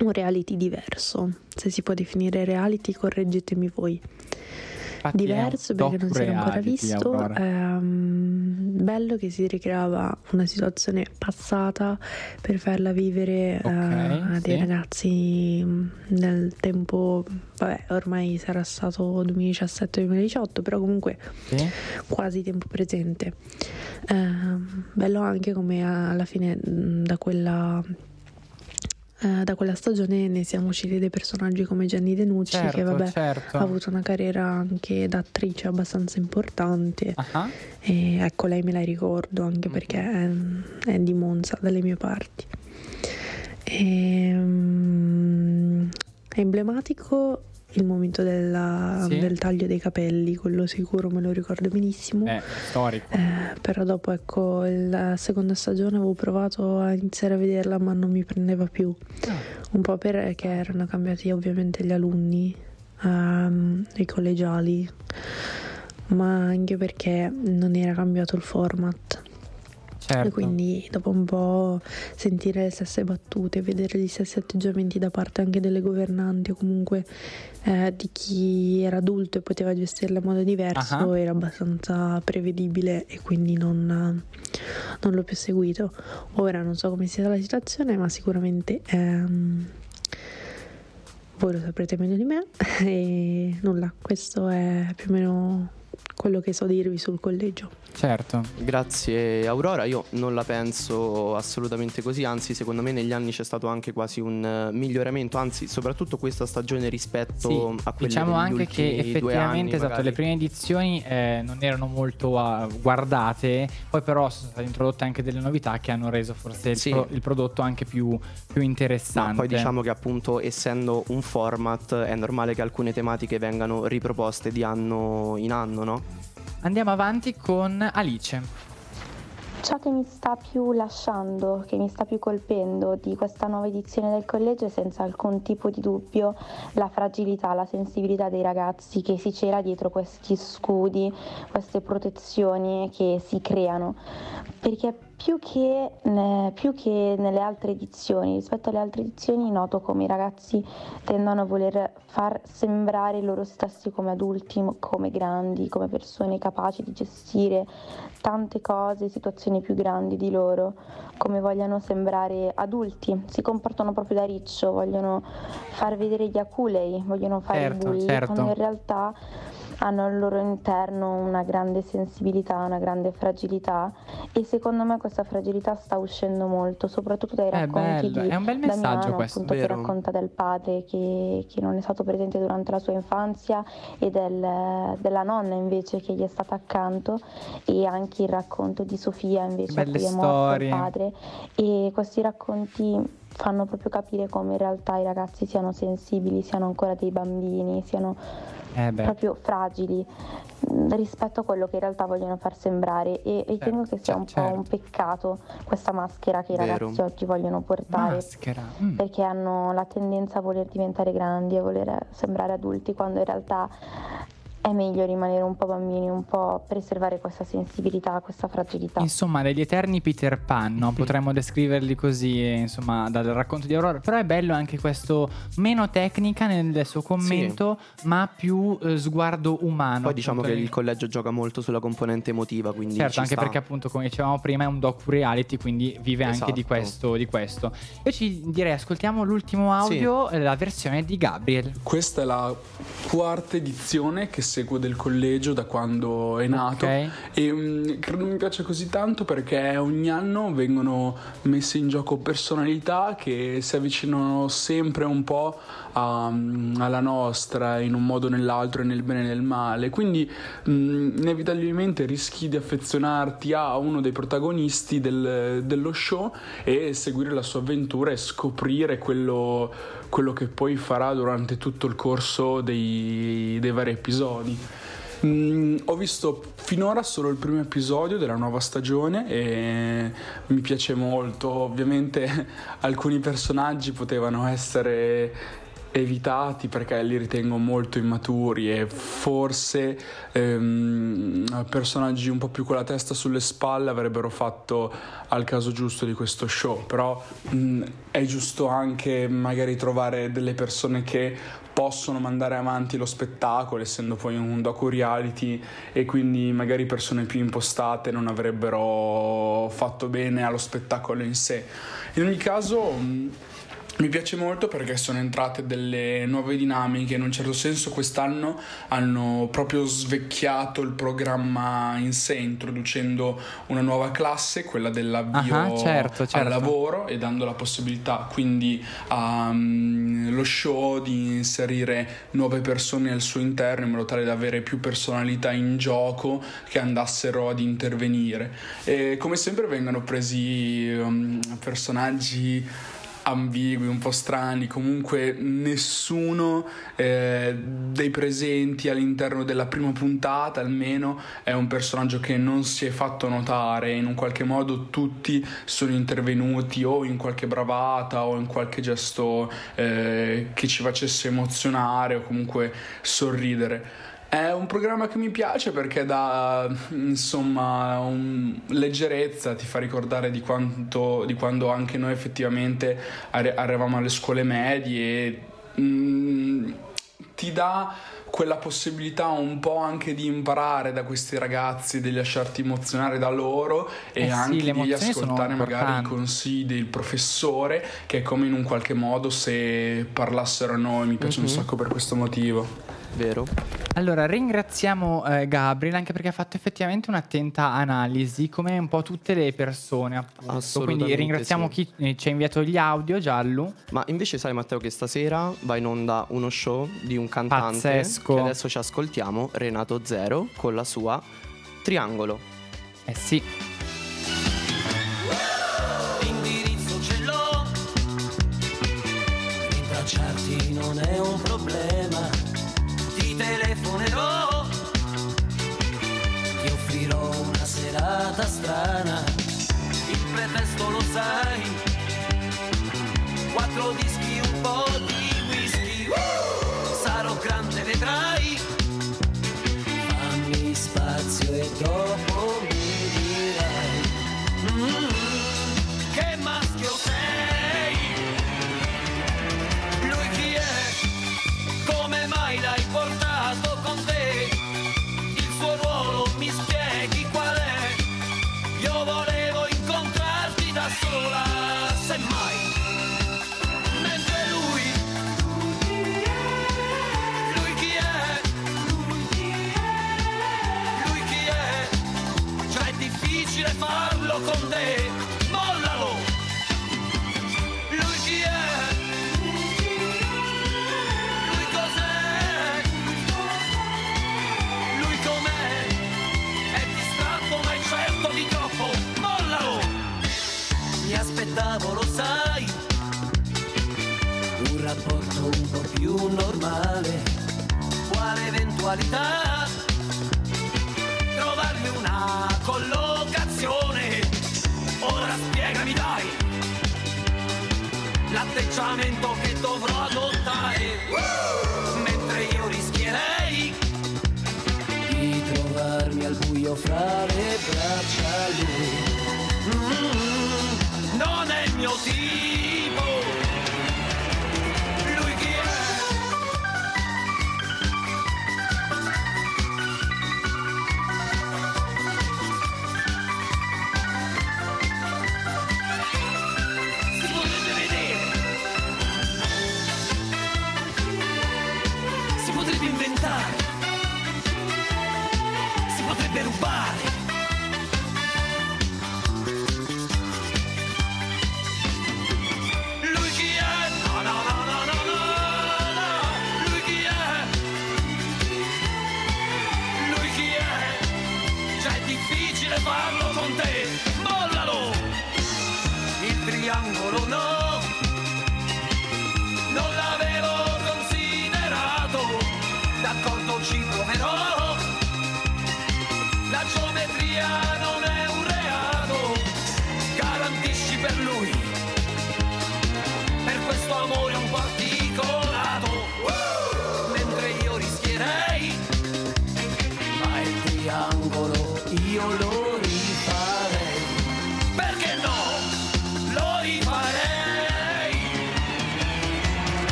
[SPEAKER 9] un reality diverso. Se si può definire reality, correggetemi voi.
[SPEAKER 1] Infatti
[SPEAKER 9] Diverso perché non si era ancora visto. Ehm, bello che si ricreava una situazione passata per farla vivere eh, a dei
[SPEAKER 1] sì.
[SPEAKER 9] ragazzi mm, nel tempo, vabbè, ormai sarà stato 2017-2018, però comunque
[SPEAKER 1] Sì.
[SPEAKER 9] quasi tempo presente. Ehm, bello anche come alla fine mh, da quella, eh, da quella stagione ne siamo usciti dei personaggi come Gianni Denucci che
[SPEAKER 1] Certo,
[SPEAKER 9] vabbè
[SPEAKER 1] certo.
[SPEAKER 9] ha avuto una carriera anche da attrice abbastanza importante
[SPEAKER 1] Ah,
[SPEAKER 9] e ecco lei me la ricordo anche perché è, è di Monza dalle mie parti. Ehm, è emblematico il momento della-
[SPEAKER 1] Sì.
[SPEAKER 9] del taglio dei capelli, quello sicuro me lo ricordo benissimo.
[SPEAKER 1] Beh, storico.
[SPEAKER 9] Eh, però dopo, ecco, la seconda stagione avevo provato a iniziare a vederla, ma non mi prendeva più. Un po' perché erano cambiati ovviamente gli alunni, ehm, i collegiali, ma anche perché non era cambiato il format.
[SPEAKER 1] Certo.
[SPEAKER 9] E quindi dopo un po' sentire le stesse battute, vedere gli stessi atteggiamenti da parte anche delle governanti o comunque eh, di chi era adulto e poteva gestirle in modo diverso
[SPEAKER 1] Ah.
[SPEAKER 9] era abbastanza prevedibile e quindi non, non l'ho più seguito. Ora non so come sia la situazione, ma sicuramente ehm, voi lo saprete meglio di me e nulla, questo è più o meno quello che so dirvi sul collegio.
[SPEAKER 1] Certo.
[SPEAKER 2] Grazie Aurora, io non la penso assolutamente così, anzi secondo me negli anni c'è stato anche quasi un eh, miglioramento, anzi soprattutto questa stagione rispetto
[SPEAKER 1] Sì,
[SPEAKER 2] a quelle
[SPEAKER 1] diciamo anche che effettivamente
[SPEAKER 2] anni,
[SPEAKER 1] esatto,
[SPEAKER 2] magari.
[SPEAKER 1] le prime edizioni eh, non erano molto ah, guardate, poi però sono state introdotte anche delle novità che hanno reso forse il,
[SPEAKER 2] Sì.
[SPEAKER 1] pro- il prodotto anche più, più interessante.
[SPEAKER 2] No, poi diciamo che appunto essendo un format è normale che alcune tematiche vengano riproposte di anno in anno, no?
[SPEAKER 1] Andiamo avanti con Alice.
[SPEAKER 10] Ciò che mi sta più lasciando, che mi sta più colpendo di questa nuova edizione del collegio è senza alcun tipo di dubbio la fragilità, la sensibilità dei ragazzi che si cela dietro questi scudi, queste protezioni che si creano. Perché più che, ne- più che nelle altre edizioni, rispetto alle altre edizioni, noto come i ragazzi tendono a voler far sembrare loro stessi come adulti, come grandi, come persone capaci di gestire tante cose, situazioni più grandi di loro, come vogliono sembrare adulti, si comportano proprio da riccio, vogliono far vedere gli aculei, vogliono fare
[SPEAKER 1] Certo,
[SPEAKER 10] bulli,
[SPEAKER 1] certo.
[SPEAKER 10] quando in realtà hanno al loro interno una grande sensibilità, una grande fragilità e secondo me questa fragilità sta uscendo molto, soprattutto dai
[SPEAKER 1] È
[SPEAKER 10] racconti
[SPEAKER 1] bello,
[SPEAKER 10] di
[SPEAKER 1] è un bel messaggio
[SPEAKER 10] Damiano,
[SPEAKER 1] questo.
[SPEAKER 10] appunto, che
[SPEAKER 2] Vero.
[SPEAKER 10] racconta del padre che, che non è stato presente durante la sua infanzia e del- della nonna invece che gli è stata accanto e anche il racconto di Sofia invece a cui è morto
[SPEAKER 1] storie.
[SPEAKER 10] il padre e questi racconti fanno proprio capire come in realtà i ragazzi siano sensibili, siano ancora dei bambini, siano
[SPEAKER 1] Eh
[SPEAKER 10] proprio fragili mh, rispetto a quello che in realtà vogliono far sembrare e ritengo che sia un po'
[SPEAKER 1] certo.
[SPEAKER 10] un peccato questa maschera che i
[SPEAKER 2] Vero.
[SPEAKER 10] ragazzi oggi vogliono portare
[SPEAKER 1] Maschera. mm.
[SPEAKER 10] perché hanno la tendenza a voler diventare grandi, a voler sembrare adulti, quando in realtà è meglio rimanere un po' bambini, un po' preservare questa sensibilità, questa fragilità.
[SPEAKER 1] Insomma, degli eterni Peter Pan, no? potremmo descriverli così, insomma, dal racconto di Aurora. Però è bello anche questo meno tecnica nel suo commento, ma più eh, sguardo umano.
[SPEAKER 2] Poi diciamo che
[SPEAKER 1] nel-
[SPEAKER 2] il collegio gioca molto sulla componente emotiva, quindi
[SPEAKER 1] Certo,
[SPEAKER 2] ci
[SPEAKER 1] anche
[SPEAKER 2] sta.
[SPEAKER 1] perché appunto come dicevamo prima è un docu-reality, quindi vive anche di
[SPEAKER 2] Esatto.
[SPEAKER 1] questo, di questo. Io ci direi ascoltiamo l'ultimo audio, eh, la versione di Gabriel.
[SPEAKER 11] Questa è la quarta edizione che seguo del collegio da quando è nato
[SPEAKER 1] Ok.
[SPEAKER 11] e mm, credo mi piace così tanto perché ogni anno vengono messe in gioco personalità che si avvicinano sempre un po' a- mm, alla nostra in un modo o nell'altro e nel bene e nel male quindi mm, inevitabilmente rischi di affezionarti a uno dei protagonisti del- dello show e seguire la sua avventura e scoprire quello, quello che poi farà durante tutto il corso dei, dei vari episodi. Mm, ho visto finora solo il primo episodio della nuova stagione e mi piace molto. Ovviamente alcuni personaggi potevano essere evitati perché li ritengo molto immaturi e forse ehm, personaggi un po' più con la testa sulle spalle avrebbero fatto al caso giusto di questo show però mh, è giusto anche magari trovare delle persone che possono mandare avanti lo spettacolo essendo poi un docu reality e quindi magari persone più impostate non avrebbero fatto bene allo spettacolo in sé. In ogni caso mh, mi piace molto perché sono entrate delle nuove dinamiche, in un certo senso quest'anno hanno proprio svecchiato il programma in sé, introducendo una nuova classe, quella dell'avvio
[SPEAKER 1] Ah, certo,
[SPEAKER 11] al
[SPEAKER 1] certo.
[SPEAKER 11] lavoro e dando la possibilità quindi allo show di inserire nuove persone al suo interno in modo tale da avere più personalità in gioco che andassero ad intervenire. E come sempre vengono presi um, personaggi ambigui, un po' strani, comunque nessuno eh, dei presenti all'interno della prima puntata almeno è un personaggio che non si è fatto notare, in un qualche modo tutti sono intervenuti o in qualche bravata o in qualche gesto eh, che ci facesse emozionare o comunque sorridere. È un programma che mi piace perché dà insomma un- leggerezza, ti fa ricordare di, quanto, di quando anche noi effettivamente arri- arrivavamo alle scuole medie e mm, ti dà quella possibilità un po' anche di imparare da questi ragazzi, di lasciarti emozionare da loro e
[SPEAKER 1] Eh
[SPEAKER 11] anche di ascoltare magari i consigli del professore che è come in un qualche modo se parlassero a noi, mi piace un
[SPEAKER 2] Mhm.
[SPEAKER 11] sacco per questo motivo.
[SPEAKER 2] Vero?
[SPEAKER 1] Allora, ringraziamo eh, Gabriel anche perché ha fatto effettivamente un'attenta analisi, come un po' tutte le persone, appunto.
[SPEAKER 2] Assolutamente
[SPEAKER 1] Quindi ringraziamo
[SPEAKER 2] sì.
[SPEAKER 1] chi eh, ci ha inviato gli audio, Giallo.
[SPEAKER 2] Ma invece sai Matteo che stasera va in onda uno show di un cantante
[SPEAKER 1] Pazzesco.
[SPEAKER 2] che adesso ci ascoltiamo, Renato Zero, con la sua Triangolo.
[SPEAKER 1] Eh sì.
[SPEAKER 12] L'indirizzo ce l'ho, rintracciarti non è un problema, telefonerò, ti offrirò una serata strana, il pretesto lo sai, quattro dischi, un po' di whisky, sarò grande vedrai, fammi spazio e dopo te, mollalo! Lui chi è? Lui cos'è? Lui com'è? È distratto ma è certo di troppo, mollalo! Mi aspettavo, lo sai, un rapporto un po' più normale. Quale eventualità? trovarmi una collocazione. Ora spiegami dai l'atteggiamento che dovrò adottare. Mentre io rischierei di trovarmi al buio fra le braccia lui. Mm, non è il mio tipo.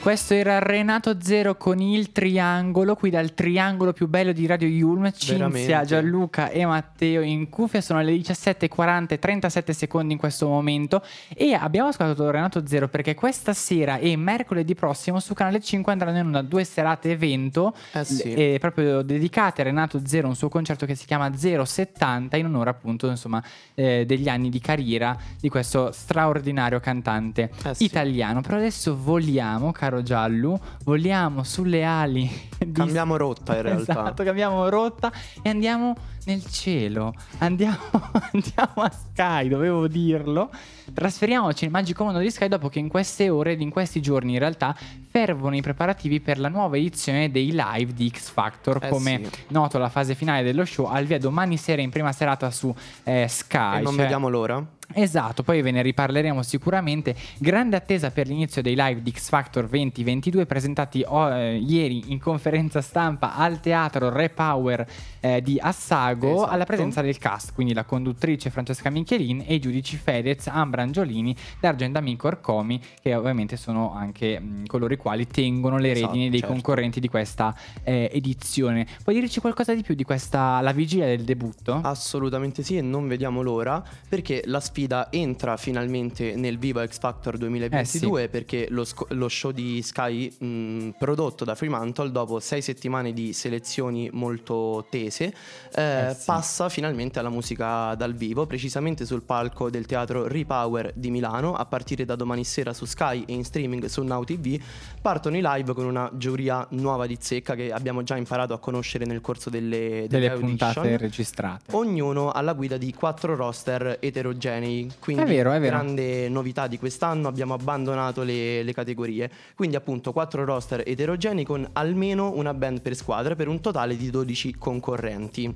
[SPEAKER 1] Questo era Renato Zero con il triangolo, qui dal triangolo più bello di Radio Yulm, Cinzia,
[SPEAKER 2] Veramente.
[SPEAKER 1] Gianluca e Matteo in cuffia, sono le 17.40 e 37 secondi in questo momento e abbiamo ascoltato Renato Zero perché questa sera e mercoledì prossimo su Canale 5 andranno in onda due serate evento
[SPEAKER 2] Eh sì.
[SPEAKER 1] eh, proprio dedicate a Renato Zero, un suo concerto che si chiama 070 in onore appunto insomma eh, degli anni di carriera di questo straordinario cantante
[SPEAKER 2] Eh sì.
[SPEAKER 1] italiano. Però adesso voliamo, caro Giallo, voliamo sulle ali. di-
[SPEAKER 2] Cambiamo rotta in realtà.
[SPEAKER 1] Esatto, cambiamo rotta e andiamo nel cielo. Andiamo, andiamo a Sky, dovevo dirlo. Trasferiamoci nel magico mondo di Sky dopo che in queste ore ed in questi giorni in realtà fervono i preparativi per la nuova edizione dei live di X Factor.
[SPEAKER 2] Eh
[SPEAKER 1] Come
[SPEAKER 2] sì.
[SPEAKER 1] noto, la fase finale dello show al via domani sera in prima serata su eh, Sky.
[SPEAKER 2] E non
[SPEAKER 1] cioè-
[SPEAKER 2] vediamo l'ora.
[SPEAKER 1] Esatto, poi ve ne riparleremo sicuramente. Grande attesa per l'inizio dei live di X Factor 2022 presentati oh, eh, ieri in conferenza stampa al teatro Repower eh, di Assago
[SPEAKER 2] Esatto.
[SPEAKER 1] alla presenza del cast, quindi la conduttrice Francesca Michelin e i giudici Fedez, Ambra Angiolini, D'Argent Amico Orcomi, che ovviamente sono anche mh, coloro i quali tengono le
[SPEAKER 2] Esatto,
[SPEAKER 1] redini dei
[SPEAKER 2] certo.
[SPEAKER 1] concorrenti di questa eh, edizione. Puoi dirci qualcosa di più di questa, la vigilia del debutto?
[SPEAKER 2] Assolutamente sì e non vediamo l'ora perché la sfida entra finalmente nel Viva X Factor 2022 perché lo, sco- lo show di Sky mh, prodotto da Fremantle dopo sei settimane di selezioni molto tese eh,
[SPEAKER 1] Eh sì.
[SPEAKER 2] passa finalmente alla musica dal vivo precisamente sul palco del teatro Repower di Milano a partire da domani sera su Sky e in streaming su Now TV partono i live con una giuria nuova di zecca che abbiamo già imparato a conoscere nel corso delle,
[SPEAKER 1] Delle
[SPEAKER 2] audition
[SPEAKER 1] puntate registrate.
[SPEAKER 2] ognuno alla guida di quattro roster eterogenei. Quindi,
[SPEAKER 1] È vero, è vero.
[SPEAKER 2] grande novità di quest'anno, abbiamo abbandonato le, le categorie. Quindi, appunto, quattro roster eterogenei con almeno una band per squadra per un totale di 12 concorrenti.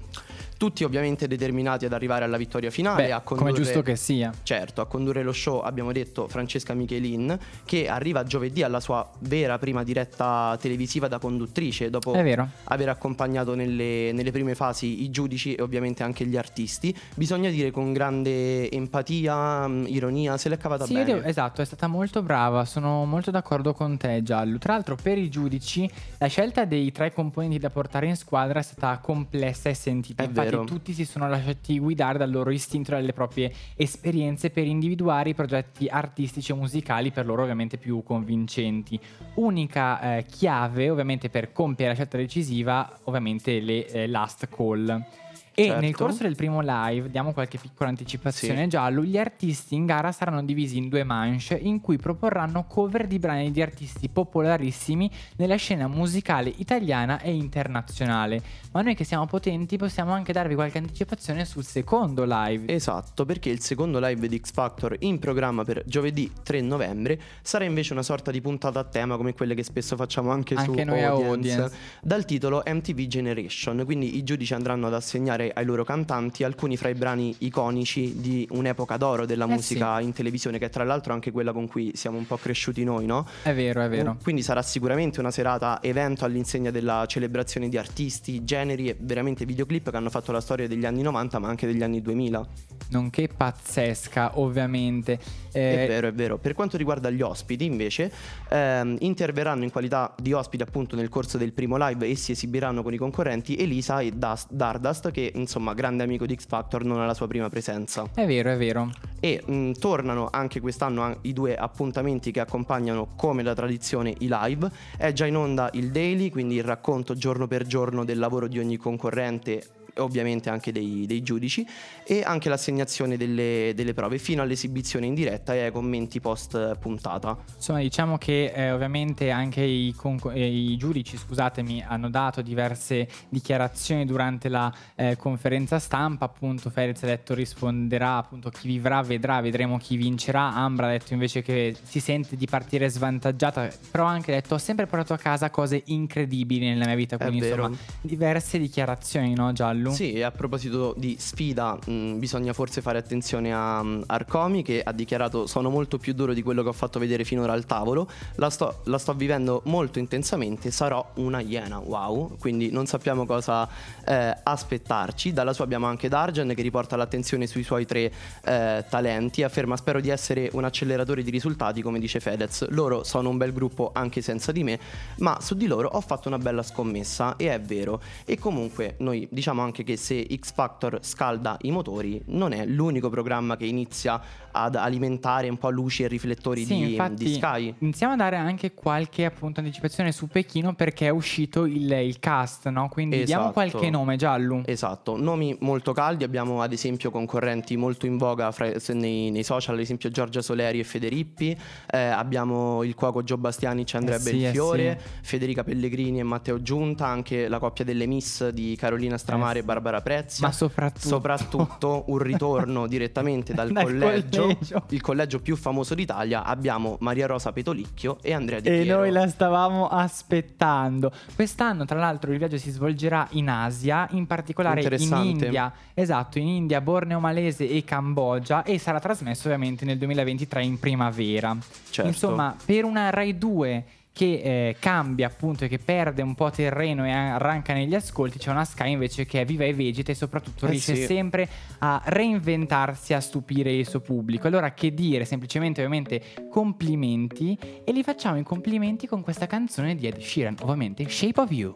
[SPEAKER 2] Tutti ovviamente determinati ad arrivare alla vittoria finale.
[SPEAKER 1] Beh,
[SPEAKER 2] a
[SPEAKER 1] come
[SPEAKER 2] condurre,
[SPEAKER 1] giusto che sia.
[SPEAKER 2] Certo, a condurre lo show abbiamo detto Francesca Michelin, che arriva giovedì alla sua vera prima diretta televisiva da conduttrice, dopo aver accompagnato nelle, nelle prime fasi i giudici e ovviamente anche gli artisti. Bisogna dire con grande empatia, mh, ironia, se l'è cavata
[SPEAKER 1] Sì,
[SPEAKER 2] bene.
[SPEAKER 1] esatto, è stata molto brava, sono molto d'accordo con te Giallo. Tra l'altro per i giudici la scelta dei tre componenti da portare in squadra è stata complessa e sentita.
[SPEAKER 2] È
[SPEAKER 1] Infatti
[SPEAKER 2] vero.
[SPEAKER 1] Tutti si sono lasciati guidare dal loro istinto e dalle proprie esperienze per individuare i progetti artistici e musicali per loro ovviamente più convincenti. Unica eh, chiave ovviamente per compiere la scelta decisiva, ovviamente le eh, last call. E
[SPEAKER 2] Certo.
[SPEAKER 1] nel corso del primo live, diamo qualche piccola anticipazione
[SPEAKER 2] Sì.
[SPEAKER 1] giallo, gli artisti in gara saranno divisi in due manche in cui proporranno cover di brani di artisti popolarissimi nella scena musicale italiana e internazionale. Ma noi che siamo potenti possiamo anche darvi qualche anticipazione sul secondo live.
[SPEAKER 2] Esatto, perché il secondo live di X Factor in programma per giovedì 3 novembre sarà invece una sorta di puntata a tema come quelle che spesso facciamo anche,
[SPEAKER 1] Anche
[SPEAKER 2] su
[SPEAKER 1] noi
[SPEAKER 2] Audience,
[SPEAKER 1] Audience.
[SPEAKER 2] dal titolo MTV Generation, quindi i giudici andranno ad assegnare dedicare ai loro cantanti alcuni fra i brani iconici di un'epoca d'oro della
[SPEAKER 1] Eh
[SPEAKER 2] musica in televisione, che è tra l'altro anche quella con cui siamo un po' cresciuti noi, no?
[SPEAKER 1] È vero, è vero.
[SPEAKER 2] Quindi sarà sicuramente una serata evento all'insegna della celebrazione di artisti, generi e veramente videoclip che hanno fatto la storia degli anni 90 ma anche degli anni 2000.
[SPEAKER 1] Nonché pazzesca, ovviamente. Eh,
[SPEAKER 2] È vero, è vero. Per quanto riguarda gli ospiti, invece, ehm, interverranno in qualità di ospiti appunto nel corso del primo live e si esibiranno con i concorrenti Elisa e Dust, Dardust, che insomma, grande amico di X Factor, non ha la sua prima presenza.
[SPEAKER 1] È vero, è vero.
[SPEAKER 2] E mh, tornano anche quest'anno an- i due appuntamenti che accompagnano come da tradizione i live. È già in onda il daily, quindi il racconto giorno per giorno del lavoro di ogni concorrente ovviamente anche dei, dei giudici e anche l'assegnazione delle, delle prove fino all'esibizione in diretta e ai commenti post puntata.
[SPEAKER 1] Insomma, diciamo che eh, ovviamente anche i, conco- eh, i giudici, scusatemi, hanno dato diverse dichiarazioni durante la eh, conferenza stampa. Appunto, Fedez ha detto risponderà, appunto, chi vivrà vedrà, vedremo chi vincerà. Ambra ha detto invece che si sente di partire svantaggiata, però ha anche detto ho sempre portato a casa cose incredibili nella mia vita. Quindi, insomma, diverse dichiarazioni, no, Giallo?
[SPEAKER 2] Sì, e a proposito di sfida, mh, bisogna forse fare attenzione a Arcomi che ha dichiarato sono molto più duro di quello che ho fatto vedere finora al tavolo, la sto, la sto vivendo molto intensamente, sarò una iena, wow, quindi non sappiamo cosa eh, aspettarci. Dalla sua abbiamo anche Darjan che riporta l'attenzione sui suoi tre eh, talenti, afferma spero di essere un acceleratore di risultati come dice Fedez, loro sono un bel gruppo anche senza di me, ma su di loro ho fatto una bella scommessa e è vero. E comunque noi diciamo anche che se X Factor scalda i motori non è l'unico programma che inizia ad alimentare un po' luci e riflettori
[SPEAKER 1] Sì,
[SPEAKER 2] di,
[SPEAKER 1] infatti,
[SPEAKER 2] di Sky.
[SPEAKER 1] Iniziamo a dare anche qualche appunto anticipazione su Pechino perché è uscito il, il cast, no? Quindi diamo
[SPEAKER 2] Esatto.
[SPEAKER 1] qualche nome, Giallo.
[SPEAKER 2] Esatto, nomi molto caldi, abbiamo ad esempio concorrenti molto in voga fra- nei, nei social, ad esempio Giorgia Soleri e Federippi, eh, abbiamo il cuoco Gio Bastianic e Andrea
[SPEAKER 1] Eh sì, eh
[SPEAKER 2] Belfiore, Federica Pellegrini e Matteo Giunta, anche la coppia delle Miss di Carolina Stramare
[SPEAKER 1] Eh
[SPEAKER 2] e
[SPEAKER 1] sì.
[SPEAKER 2] Barbara Prezia.
[SPEAKER 1] Ma soprattutto-
[SPEAKER 2] Soprattutto un ritorno direttamente dal,
[SPEAKER 1] Dal
[SPEAKER 2] collegio,
[SPEAKER 1] collegio.
[SPEAKER 2] il collegio più famoso d'Italia, abbiamo Maria Rosa Petolicchio e Andrea Di
[SPEAKER 1] E
[SPEAKER 2] Piero.
[SPEAKER 1] noi la stavamo aspettando. Quest'anno, tra l'altro, il viaggio si svolgerà in Asia, in particolare in. India. Esatto, in India, Borneo Malese e Cambogia e sarà trasmesso ovviamente nel 2023 in primavera.
[SPEAKER 2] Certo.
[SPEAKER 1] Insomma, per una Rai 2 che eh, cambia appunto e che perde un po' terreno e arranca negli ascolti, c'è una Sky invece che è viva e vegeta e soprattutto
[SPEAKER 2] Eh
[SPEAKER 1] riesce
[SPEAKER 2] sì.
[SPEAKER 1] sempre a reinventarsi, a stupire il suo pubblico. Allora che dire, semplicemente ovviamente complimenti e li facciamo i complimenti con questa canzone di Ed Sheeran, ovviamente Shape of You.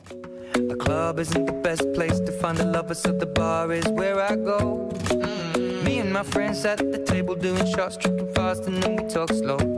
[SPEAKER 13] The club isn't the best place to find the lovers, so the bar is where I go. Me and my friends at the table doing shots, tripping fast, and then we talk slow.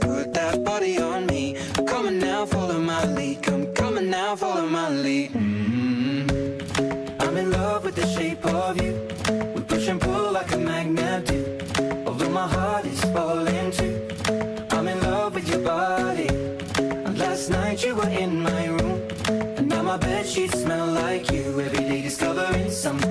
[SPEAKER 13] falling too. I'm in love with your body. And last night you were in my room. And now my bed sheets smell like you. Every day discovering something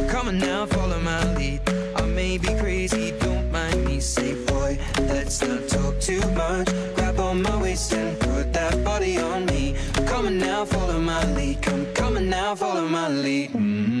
[SPEAKER 13] Come on now, follow my lead. I may be crazy, don't mind me. Say, boy, let's not talk too much. Grab on my waist and put that body on me. Come on now, follow my lead. Come, come on now, follow my lead. Mhm. I'm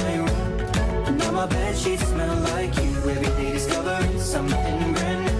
[SPEAKER 13] my bed sheets smell like you. Every day discovering something brand new.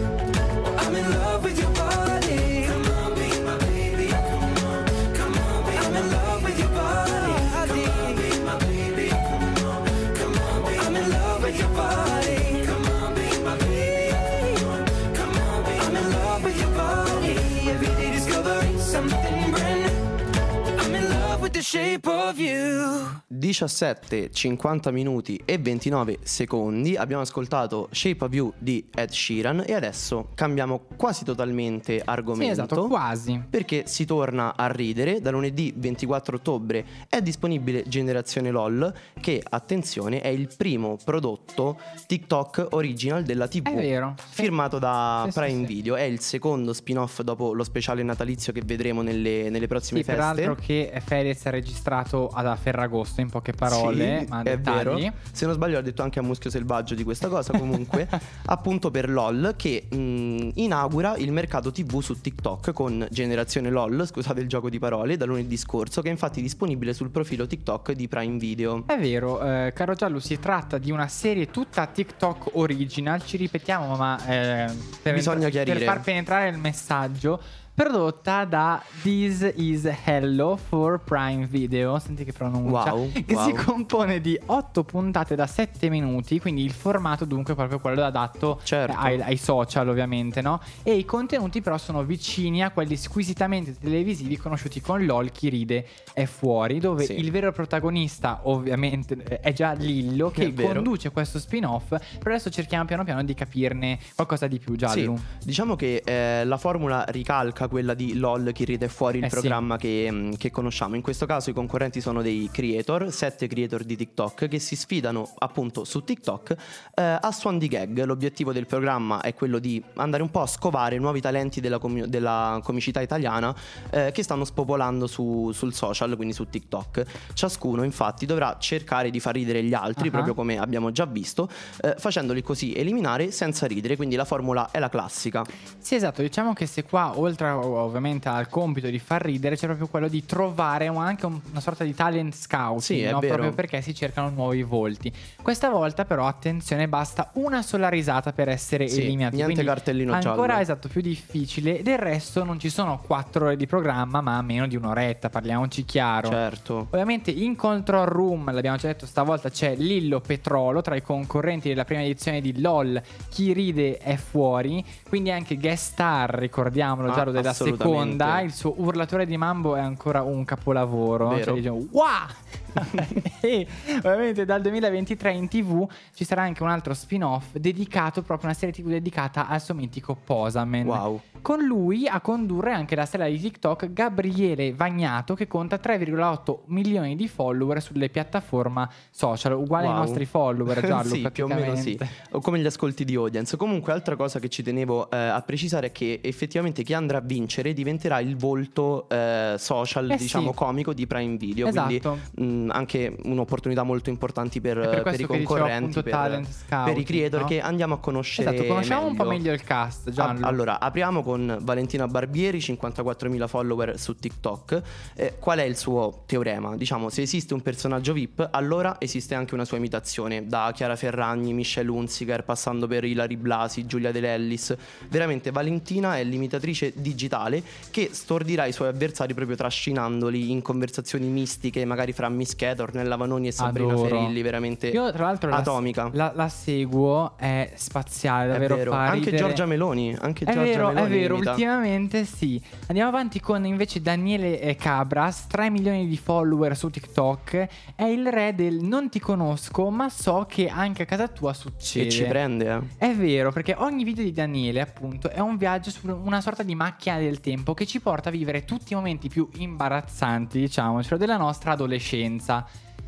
[SPEAKER 2] 17, 50 minuti e 29 secondi abbiamo ascoltato Shape of You di Ed Sheeran e adesso cambiamo quasi totalmente argomento.
[SPEAKER 1] Sì, esatto, quasi.
[SPEAKER 2] Perché si torna a ridere, da lunedì 24 ottobre è disponibile Generazione LOL che, attenzione, è il primo prodotto TikTok original della TV.
[SPEAKER 1] È vero.
[SPEAKER 2] Firmato da
[SPEAKER 1] Sì, sì,
[SPEAKER 2] Prime
[SPEAKER 1] sì.
[SPEAKER 2] Video, è il secondo spin-off dopo lo speciale natalizio che vedremo nelle, nelle prossime
[SPEAKER 1] Sì,
[SPEAKER 2] feste.
[SPEAKER 1] peraltro che Fedez ha registrato ad Ferragosto in poche parole,
[SPEAKER 2] Sì,
[SPEAKER 1] ma
[SPEAKER 2] è vero.
[SPEAKER 1] dettagli.
[SPEAKER 2] Se non sbaglio, ho detto anche a Muschio Selvaggio di questa cosa. Comunque, appunto per LOL, che mh, inaugura il mercato TV su TikTok con Generazione LOL, scusate il gioco di parole, da lunedì scorso, che è infatti disponibile sul profilo TikTok di Prime Video.
[SPEAKER 1] È vero, eh, caro Giallo, si tratta di una serie tutta TikTok original, ci ripetiamo, ma eh, per,
[SPEAKER 2] Bisogna chiarire.
[SPEAKER 1] per far penetrare il messaggio, prodotta da This Is Hello for Prime Video, senti che pronuncia,
[SPEAKER 2] Wow,
[SPEAKER 1] che
[SPEAKER 2] wow.
[SPEAKER 1] si compone di 8 puntate da 7 minuti, quindi il formato dunque è proprio quello adatto
[SPEAKER 2] Certo.
[SPEAKER 1] ai, ai social ovviamente, no? E i contenuti però sono vicini a quelli squisitamente televisivi conosciuti con LOL, chi ride è fuori, dove
[SPEAKER 2] Sì.
[SPEAKER 1] il vero protagonista ovviamente è già Lillo che conduce questo spin-off, però adesso cerchiamo piano piano di capirne qualcosa di più giallo.
[SPEAKER 2] Sì, diciamo che eh, la formula ricalca quella di LOL chi ride fuori il
[SPEAKER 1] Eh sì.
[SPEAKER 2] programma che, mh, che conosciamo. In questo caso i concorrenti sono dei creator, sette creator di TikTok che si sfidano appunto su TikTok eh, a suon di gag. L'obiettivo del programma è quello di andare un po' a scovare nuovi talenti della, comi- della comicità italiana eh, che stanno spopolando su- sul social, quindi su TikTok. Ciascuno infatti dovrà cercare di far ridere gli altri,
[SPEAKER 1] Ah.
[SPEAKER 2] proprio come abbiamo già visto, eh, facendoli così eliminare senza ridere, quindi la formula è la classica.
[SPEAKER 1] Sì, esatto, diciamo che se qua, oltre a- ovviamente al compito di far ridere, c'è proprio quello di trovare anche un- una sorta di talent scouting,
[SPEAKER 2] Sì,
[SPEAKER 1] no? proprio perché si cercano nuovi volti. Questa volta però, attenzione, basta una sola risata per essere
[SPEAKER 2] Sì,
[SPEAKER 1] eliminati.
[SPEAKER 2] niente
[SPEAKER 1] Quindi
[SPEAKER 2] cartellino
[SPEAKER 1] Ancora
[SPEAKER 2] giallo.
[SPEAKER 1] esatto, più difficile. Del resto non ci sono quattro ore di programma, ma meno di un'oretta, parliamoci chiaro.
[SPEAKER 2] Certo.
[SPEAKER 1] Ovviamente in control room, l'abbiamo già detto stavolta, c'è Lillo Petrolo tra i concorrenti della prima edizione di LOL. Chi ride è fuori. Quindi anche guest star, ricordiamolo,
[SPEAKER 2] Ah,
[SPEAKER 1] già della
[SPEAKER 2] assolutamente.
[SPEAKER 1] seconda. Il suo urlatore di mambo è ancora un capolavoro.
[SPEAKER 2] Vero.
[SPEAKER 1] Cioè, diciamo, "Wah!" e ovviamente dal 2023 in tv ci sarà anche un altro spin-off dedicato proprio a una serie tv dedicata al suo mitico Posamen.
[SPEAKER 2] Wow.
[SPEAKER 1] Con lui a condurre anche la stella di TikTok Gabriele Vagnato che conta 3,8 milioni di follower sulle piattaforme social, uguale ai
[SPEAKER 2] Wow.
[SPEAKER 1] nostri follower Giallo
[SPEAKER 2] sì, più o meno sì. O come gli ascolti di audience. Comunque, altra cosa che ci tenevo eh, a precisare è che effettivamente chi andrà a vincere diventerà il volto eh, social,
[SPEAKER 1] Eh
[SPEAKER 2] diciamo,
[SPEAKER 1] sì.
[SPEAKER 2] comico di Prime Video.
[SPEAKER 1] Esatto.
[SPEAKER 2] Quindi mh, anche un'opportunità molto importante per,
[SPEAKER 1] per
[SPEAKER 2] i
[SPEAKER 1] dicevo,
[SPEAKER 2] concorrenti, per,
[SPEAKER 1] talent
[SPEAKER 2] per i
[SPEAKER 1] scouting,
[SPEAKER 2] creator
[SPEAKER 1] no?
[SPEAKER 2] che andiamo a conoscere.
[SPEAKER 1] Esatto, conosciamo un po'
[SPEAKER 2] meglio.
[SPEAKER 1] meglio il cast, Giallo.
[SPEAKER 2] Ah, Allora, apriamo con Valentina Barbieri, 54.000 follower su TikTok. Eh, qual è il suo teorema? Diciamo, se esiste un personaggio VIP, allora esiste anche una sua imitazione, da Chiara Ferragni, Michelle Hunziker, passando per Ilari Blasi, Giulia De Lellis. Veramente Valentina è l'imitatrice digitale che stordirà i suoi avversari proprio trascinandoli in conversazioni mistiche, magari fra Miss Scheda, Ornella Vanoni e Sabrina
[SPEAKER 1] Adoro.
[SPEAKER 2] Ferilli, veramente
[SPEAKER 1] Io tra l'altro la-
[SPEAKER 2] atomica.
[SPEAKER 1] La, la seguo, è spaziale,
[SPEAKER 2] È
[SPEAKER 1] davvero
[SPEAKER 2] vero.
[SPEAKER 1] fa
[SPEAKER 2] Anche
[SPEAKER 1] ridere.
[SPEAKER 2] Giorgia Meloni, anche
[SPEAKER 1] È
[SPEAKER 2] Giorgia
[SPEAKER 1] vero, è
[SPEAKER 2] Meloni
[SPEAKER 1] vero,
[SPEAKER 2] imita.
[SPEAKER 1] ultimamente sì. Andiamo avanti con invece Daniele eh, Cabras, 3 milioni di follower su TikTok. È il re del non ti conosco, ma so che anche a casa tua succede.
[SPEAKER 2] E ci prende, eh.
[SPEAKER 1] È vero, perché ogni video di Daniele, appunto, è un viaggio su una sorta di macchina del tempo che ci porta a vivere tutti i momenti più imbarazzanti, diciamocelo, della nostra adolescenza.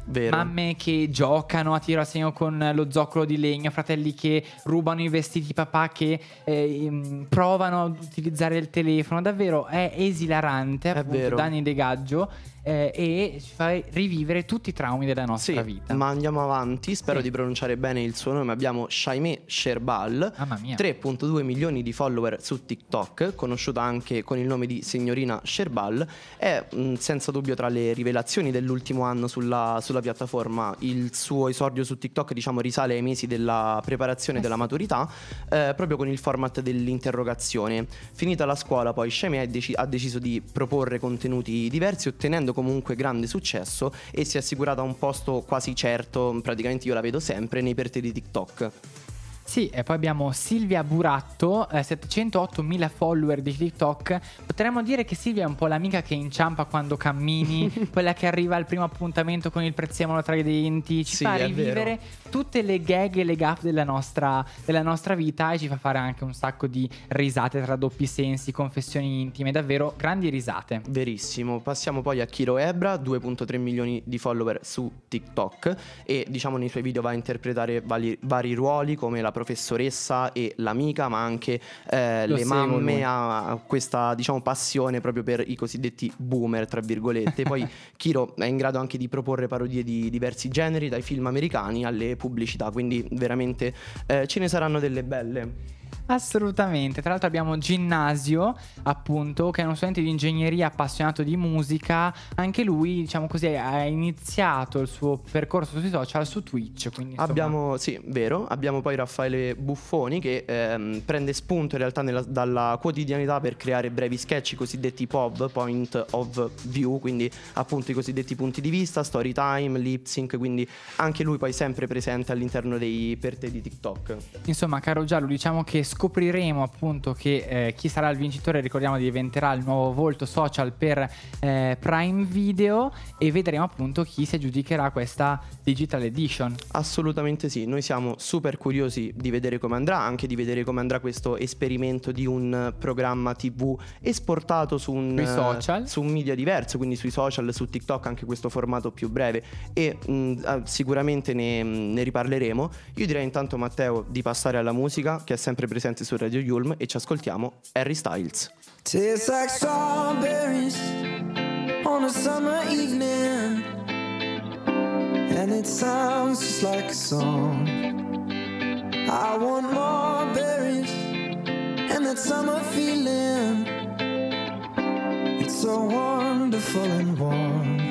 [SPEAKER 2] Vero.
[SPEAKER 1] Mamme che giocano a tiro a segno con lo zoccolo di legno, fratelli che rubano i vestiti di papà, che eh, ehm, provano ad utilizzare il telefono. Davvero è esilarante, appunto,
[SPEAKER 2] vero.
[SPEAKER 1] Dani De Gaggio, eh, e ci fa rivivere tutti i traumi della nostra
[SPEAKER 2] Sì,
[SPEAKER 1] vita.
[SPEAKER 2] ma andiamo avanti. Spero
[SPEAKER 1] Sì.
[SPEAKER 2] di pronunciare bene il suo nome. Abbiamo Shaimé Sherbal,
[SPEAKER 1] Mamma mia.
[SPEAKER 2] 3.2 milioni di follower su TikTok, conosciuta anche con il nome di signorina Sherbal. È mh, senza dubbio tra le rivelazioni dell'ultimo anno sulla, sulla piattaforma. Il suo esordio su TikTok, diciamo, risale ai mesi della preparazione della maturità, eh, proprio con il format dell'interrogazione. Finita la scuola, poi Shaimé ha, deci- ha deciso di proporre contenuti diversi, ottenendo comunque grande successo e si è assicurata un posto quasi certo, praticamente io la vedo sempre, nei per te di TikTok.
[SPEAKER 1] Sì, e poi abbiamo Silvia Buratto, eh, 708.000 follower di TikTok. Potremmo dire che Silvia è un po' l'amica che inciampa quando cammini, quella che arriva al primo appuntamento con il prezzemolo tra i denti, ci
[SPEAKER 2] Sì,
[SPEAKER 1] fa rivivere tutte le gag e le gaffe della nostra, della nostra vita e ci fa fare anche un sacco di risate tra doppi sensi, confessioni intime, davvero grandi risate.
[SPEAKER 2] Verissimo. Passiamo poi a Kiro Ebra, 2.3 milioni di follower su TikTok e diciamo nei suoi video va a interpretare vari, vari ruoli come la professoressa e l'amica, ma anche eh, le mamme ha ha questa diciamo passione proprio per i cosiddetti boomer, tra virgolette. Poi Kiro è in grado anche di proporre parodie di diversi generi, dai film americani alle pubblicità, quindi veramente eh, ce ne saranno delle belle.
[SPEAKER 1] Assolutamente, tra l'altro abbiamo Ginnasio, appunto, che è uno studente di ingegneria appassionato di musica, anche lui, diciamo così, ha iniziato il suo percorso sui social su Twitch, quindi insomma,
[SPEAKER 2] Abbiamo, sì, vero, abbiamo poi Raffaele Buffoni che ehm, prende spunto in realtà nella- dalla quotidianità per creare brevi sketch, i cosiddetti POV, Point of View, quindi appunto i cosiddetti punti di vista, story time, lip sync, quindi anche lui poi sempre presente all'interno dei per te di TikTok.
[SPEAKER 1] Insomma, caro Giallo, diciamo che scopriremo appunto che eh, chi sarà il vincitore, ricordiamo, diventerà il nuovo volto social per eh, Prime Video e vedremo appunto chi si aggiudicherà questa Digital Edition.
[SPEAKER 2] Assolutamente sì, noi siamo super curiosi di vedere come andrà, anche di vedere come andrà questo esperimento di un programma TV esportato su un, eh,
[SPEAKER 1] social.
[SPEAKER 2] su un media diverso, quindi sui social, su TikTok, anche questo formato più breve e mh, ah, sicuramente ne, ne riparleremo. Io direi intanto Matteo di passare alla musica che è sempre presente su Radio Yulm e ci ascoltiamo Harry Styles.
[SPEAKER 6] Tastes like strawberries on a summer evening, and it sounds just like a song. I want more berries and that summer feeling. It's so wonderful and warm.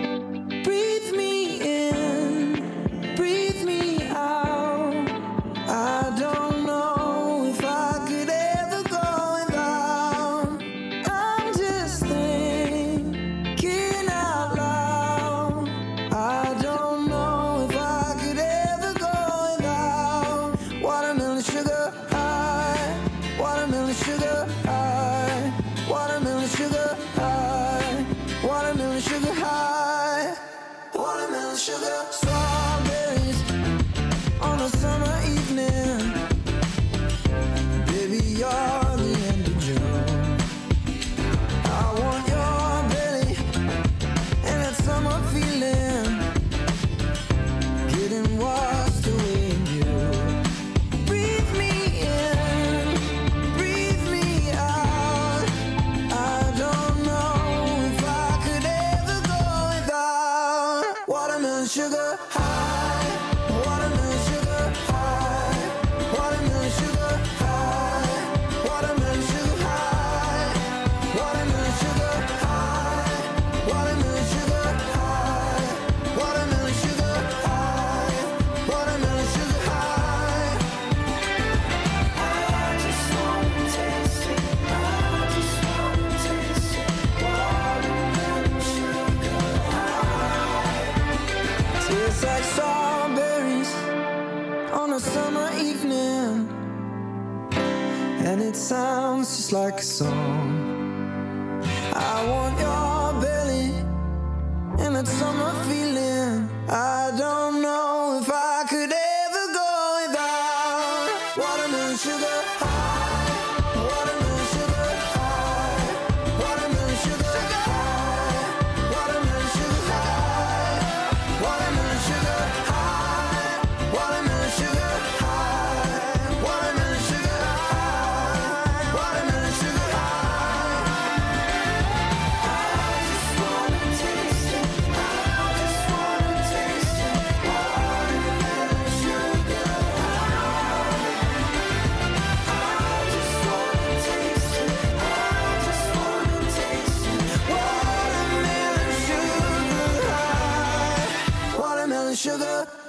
[SPEAKER 6] Sugar.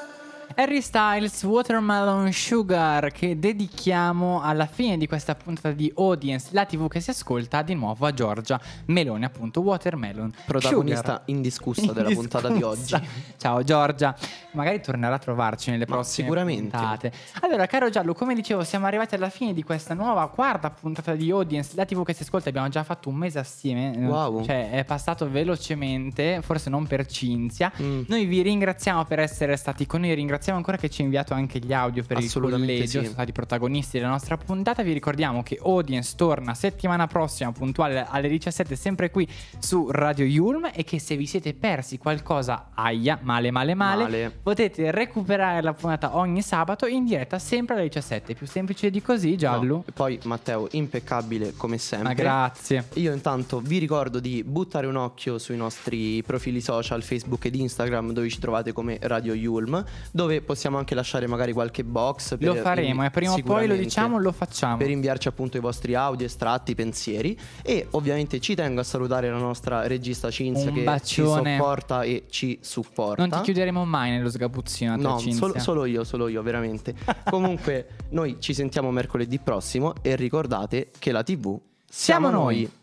[SPEAKER 1] Harry Styles Watermelon Sugar che dedichiamo alla fine di questa puntata di Audience, la TV che si ascolta di nuovo a Giorgia Meloni, appunto Watermelon
[SPEAKER 2] Protagonista
[SPEAKER 1] Sugar.
[SPEAKER 2] indiscussa della puntata di oggi.
[SPEAKER 1] Ciao Giorgia, magari tornerà a trovarci nelle
[SPEAKER 2] Ma
[SPEAKER 1] prossime
[SPEAKER 2] sicuramente.
[SPEAKER 1] puntate. Allora, caro Giallo, come dicevo, siamo arrivati alla fine di questa nuova quarta puntata di Audience, la TV che si ascolta. Abbiamo già fatto un mese assieme, eh,
[SPEAKER 2] Wow.
[SPEAKER 1] cioè è passato velocemente, forse non per Cinzia.
[SPEAKER 2] Mm.
[SPEAKER 1] Noi vi ringraziamo per essere stati con noi, ringraziamo ancora che ci ha inviato anche gli audio per il collegio,
[SPEAKER 2] sì.
[SPEAKER 1] sono stati protagonisti della nostra puntata. Vi ricordiamo che Audience torna settimana prossima, puntuale alle 17, sempre qui su Radio Yulm e che se vi siete persi qualcosa, aia, male, male, male,
[SPEAKER 2] Male.
[SPEAKER 1] potete recuperare la puntata ogni sabato in diretta sempre alle 17. Più semplice di così, Giallo.
[SPEAKER 2] No, e Poi Matteo, impeccabile come sempre.
[SPEAKER 1] Ma grazie.
[SPEAKER 2] Io intanto vi ricordo di buttare un occhio sui nostri profili social Facebook ed Instagram dove ci trovate come Radio Yulm, dove possiamo anche lasciare magari qualche box. Per
[SPEAKER 1] Lo faremo e prima o poi lo diciamo, lo facciamo.
[SPEAKER 2] Per inviarci appunto i vostri audio, estratti, pensieri. E ovviamente ci tengo a salutare la nostra regista Cinzia
[SPEAKER 1] Un
[SPEAKER 2] che
[SPEAKER 1] bacione.
[SPEAKER 2] ci sopporta e ci supporta.
[SPEAKER 1] Non ti chiuderemo mai nello sgabuzzino,
[SPEAKER 2] No, solo, solo io, solo io, veramente. Comunque, noi ci sentiamo mercoledì prossimo e ricordate che la TV
[SPEAKER 1] Siamo noi.
[SPEAKER 14] Audience.